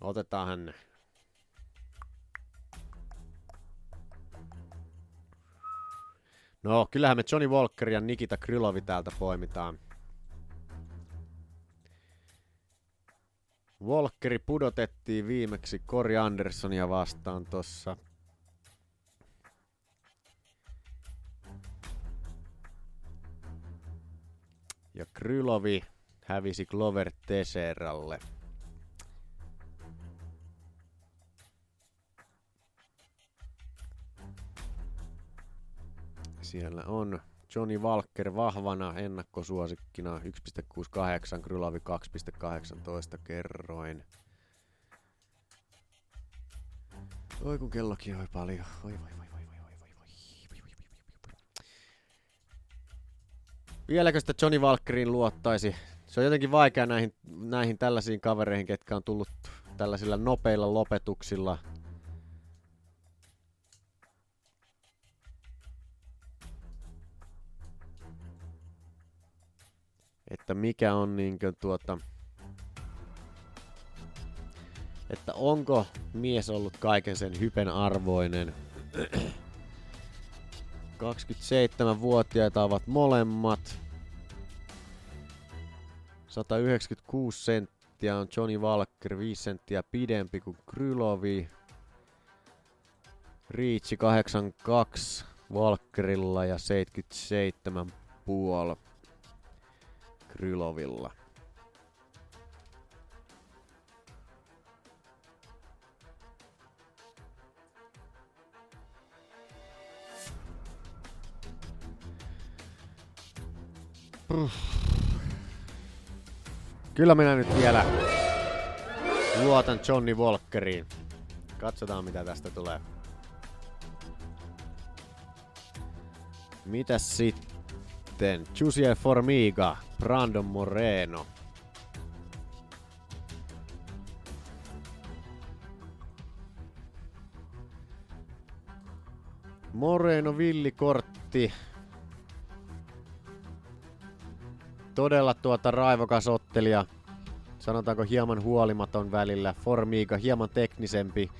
Otetaan hän. No, kyllähän me Johnny Walker ja Nikita Krylovi täältä poimitaan. Walkeri pudotettiin viimeksi Kori Andersonia vastaan tossa. Ja Krylovi hävisi Glover Tesseralle. Siellä on Johnny Walker vahvana ennakkosuosikkina 1.68, Krylavi 2.18 kerroin. Oi kun kellokin on paljon. Oi voi voi voi voi voi voi. Vieläkö sitä Johnny Walkerin luottaisi? Se on jotenkin vaikea näihin, näihin tällaisiin kavereihin, ketkä on tullut tällaisilla nopeilla lopetuksilla että mikä on niinkö tuota, että onko mies ollut kaiken sen hypen arvoinen. [CLEARS THROAT] 27-vuotiaita ovat molemmat. 196 senttiä on Johnny Walker, 5 senttiä pidempi kuin Krylovi. Riitsi 82 Walkerilla ja 77 puoli. Krylovilla. Kyllä minä nyt vielä luotan Johnny Walkeriin. Katsotaan mitä tästä tulee. Mitäs sitten? Jusier Formiga. Brandon Moreno. Moreno villikortti. Todella tuota raivokas ottelija. Sanotaanko hieman huolimaton välillä. Formiga hieman teknisempi.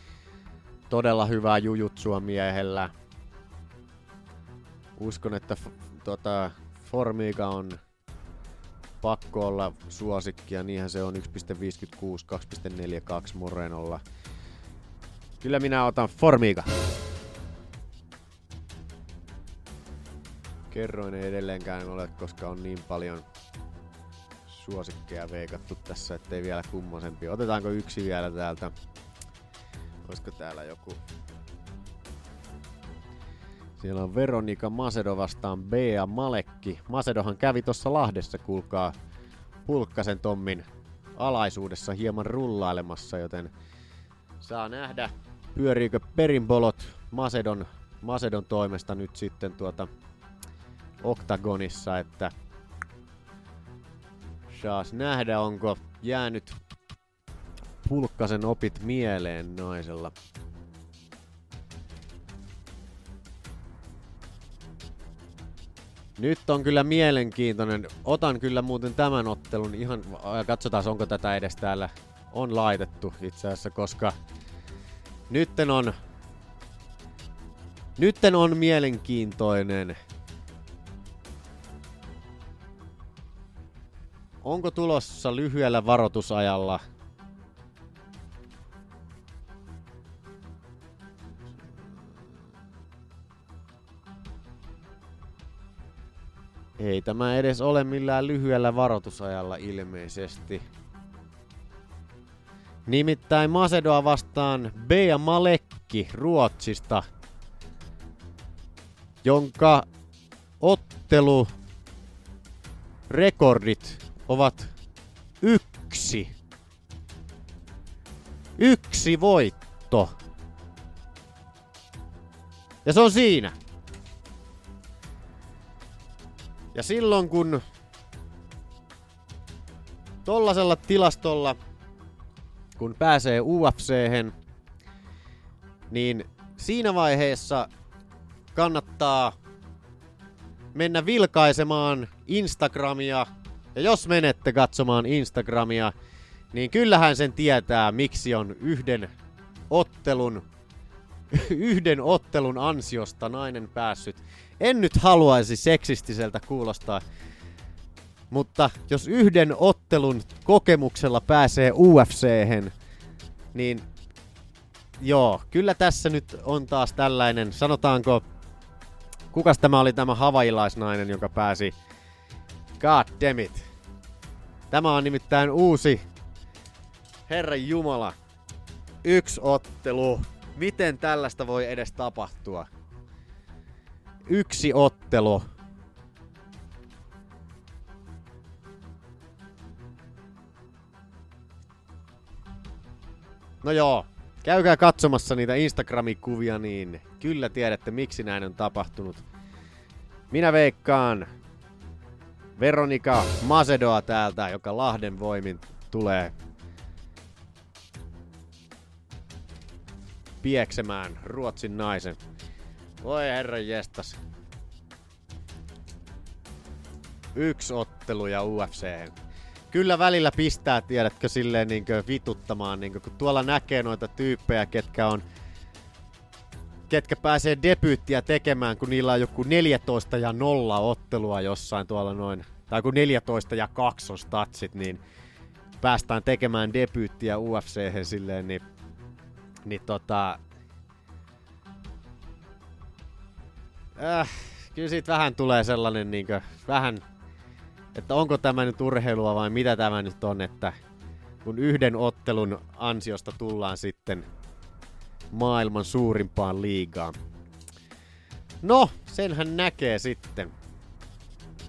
Todella hyvää jujutsua miehellä. Uskon, että f- tuota, Formiga on pakko olla suosikki ja niinhän se on 1.56, 2.42 Morenolla. Kyllä minä otan Formiga. Kerroin ei edelleenkään ole, koska on niin paljon suosikkeja veikattu tässä, ettei vielä kummosempi. Otetaanko yksi vielä täältä? Olisiko täällä joku? Siellä on Veronika Masedo vastaan Bea Malekki. Masedohan kävi tuossa Lahdessa, kuulkaa, Pulkkasen Tommin alaisuudessa hieman rullailemassa, joten saa nähdä, pyöriikö perinbolot Macedon, Macedon toimesta nyt sitten tuota Oktagonissa, että saas nähdä, onko jäänyt Pulkkasen opit mieleen naisella. Nyt on kyllä mielenkiintoinen. Otan kyllä muuten tämän ottelun ihan, katsotaan onko tätä edes täällä on laitettu itse asiassa, koska nytten on Nytten on mielenkiintoinen. Onko tulossa lyhyellä varoitusajalla Ei tämä edes ole millään lyhyellä varoitusajalla ilmeisesti. Nimittäin Macedoa vastaan Bea Malekki Ruotsista, jonka ottelu rekordit ovat yksi. Yksi voitto. Ja se on siinä. Ja silloin kun tollasella tilastolla, kun pääsee ufc niin siinä vaiheessa kannattaa mennä vilkaisemaan Instagramia. Ja jos menette katsomaan Instagramia, niin kyllähän sen tietää, miksi on yhden ottelun, [LAUGHS] yhden ottelun ansiosta nainen päässyt en nyt haluaisi seksistiseltä kuulostaa, mutta jos yhden ottelun kokemuksella pääsee ufc niin joo, kyllä tässä nyt on taas tällainen, sanotaanko, kukas tämä oli tämä havailaisnainen, joka pääsi, god damn it. Tämä on nimittäin uusi, Herran Jumala, yksi ottelu. Miten tällaista voi edes tapahtua? Yksi ottelu. No joo, käykää katsomassa niitä Instagrami-kuvia, niin kyllä tiedätte miksi näin on tapahtunut. Minä veikkaan Veronika Masedoa täältä, joka Lahden voimin tulee pieksemään Ruotsin naisen. Voi herra jestas. Yksi ottelu ja UFC. Kyllä välillä pistää, tiedätkö, silleen niinkö vituttamaan, niinkö, kun tuolla näkee noita tyyppejä, ketkä on ketkä pääsee debyyttiä tekemään, kun niillä on joku 14 ja 0 ottelua jossain tuolla noin, tai kun 14 ja 2 on statsit, niin päästään tekemään debyyttiä UFC silleen, niin, niin tota, äh, kyllä siitä vähän tulee sellainen niinkö, vähän, että onko tämä nyt urheilua vai mitä tämä nyt on, että kun yhden ottelun ansiosta tullaan sitten maailman suurimpaan liigaan. No, senhän näkee sitten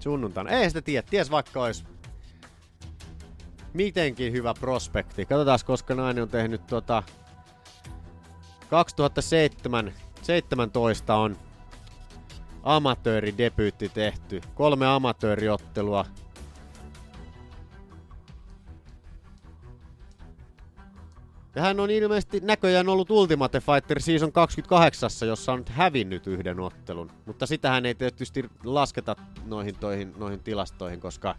sunnuntaina. Ei sitä tiedä, ties vaikka olisi mitenkin hyvä prospekti. Katsotaan, koska nainen on tehnyt tota 2007 17 on amatööridebyytti tehty. Kolme amatööriottelua. Ja hän on ilmeisesti näköjään ollut Ultimate Fighter Season 28, jossa on nyt hävinnyt yhden ottelun. Mutta sitähän ei tietysti lasketa noihin, toihin, noihin tilastoihin, koska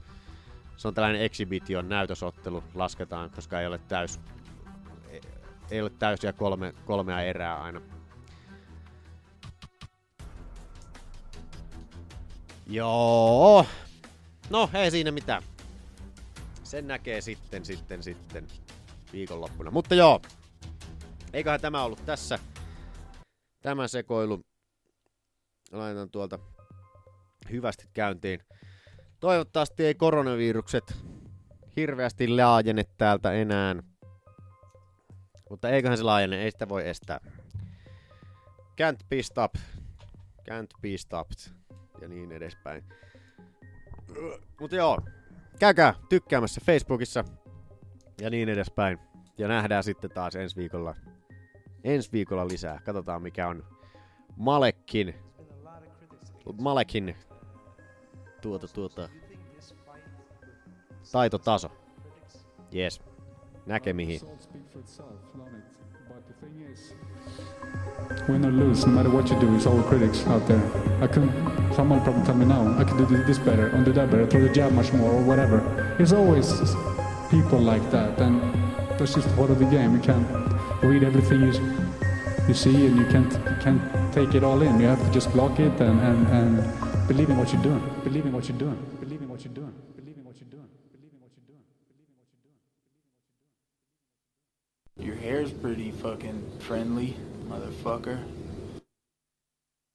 se on tällainen exhibition näytösottelu lasketaan, koska ei ole täys, ei ole täysiä kolme, kolmea erää aina. Joo. No, ei siinä mitään. Sen näkee sitten, sitten, sitten viikonloppuna. Mutta joo, eiköhän tämä ollut tässä. Tämä sekoilu. Laitan tuolta hyvästi käyntiin. Toivottavasti ei koronavirukset hirveästi laajene täältä enää. Mutta eiköhän se laajene, ei sitä voi estää. Can't be stopped. Can't be stopped. Ja niin edespäin. Mutta joo, käykää tykkäämässä Facebookissa ja niin edespäin. Ja nähdään sitten taas ensi viikolla, ensi viikolla lisää. Katsotaan mikä on Malekin, Malekin tuota tuota taitotaso. Yes. Näkemihin. Win or lose, no matter what you do, it's all critics out there. I couldn't, someone probably tell me now, I could do this better, or do that better, throw the jab much more, or whatever. There's always people like that, and that's just part of the game. You can't read everything you, you see, and you can't, you can't take it all in. You have to just block it and, and, and believe in what you're doing, believe in what you're doing, believe in what you're doing, believe in what you're doing. Your hair's pretty fucking friendly, motherfucker.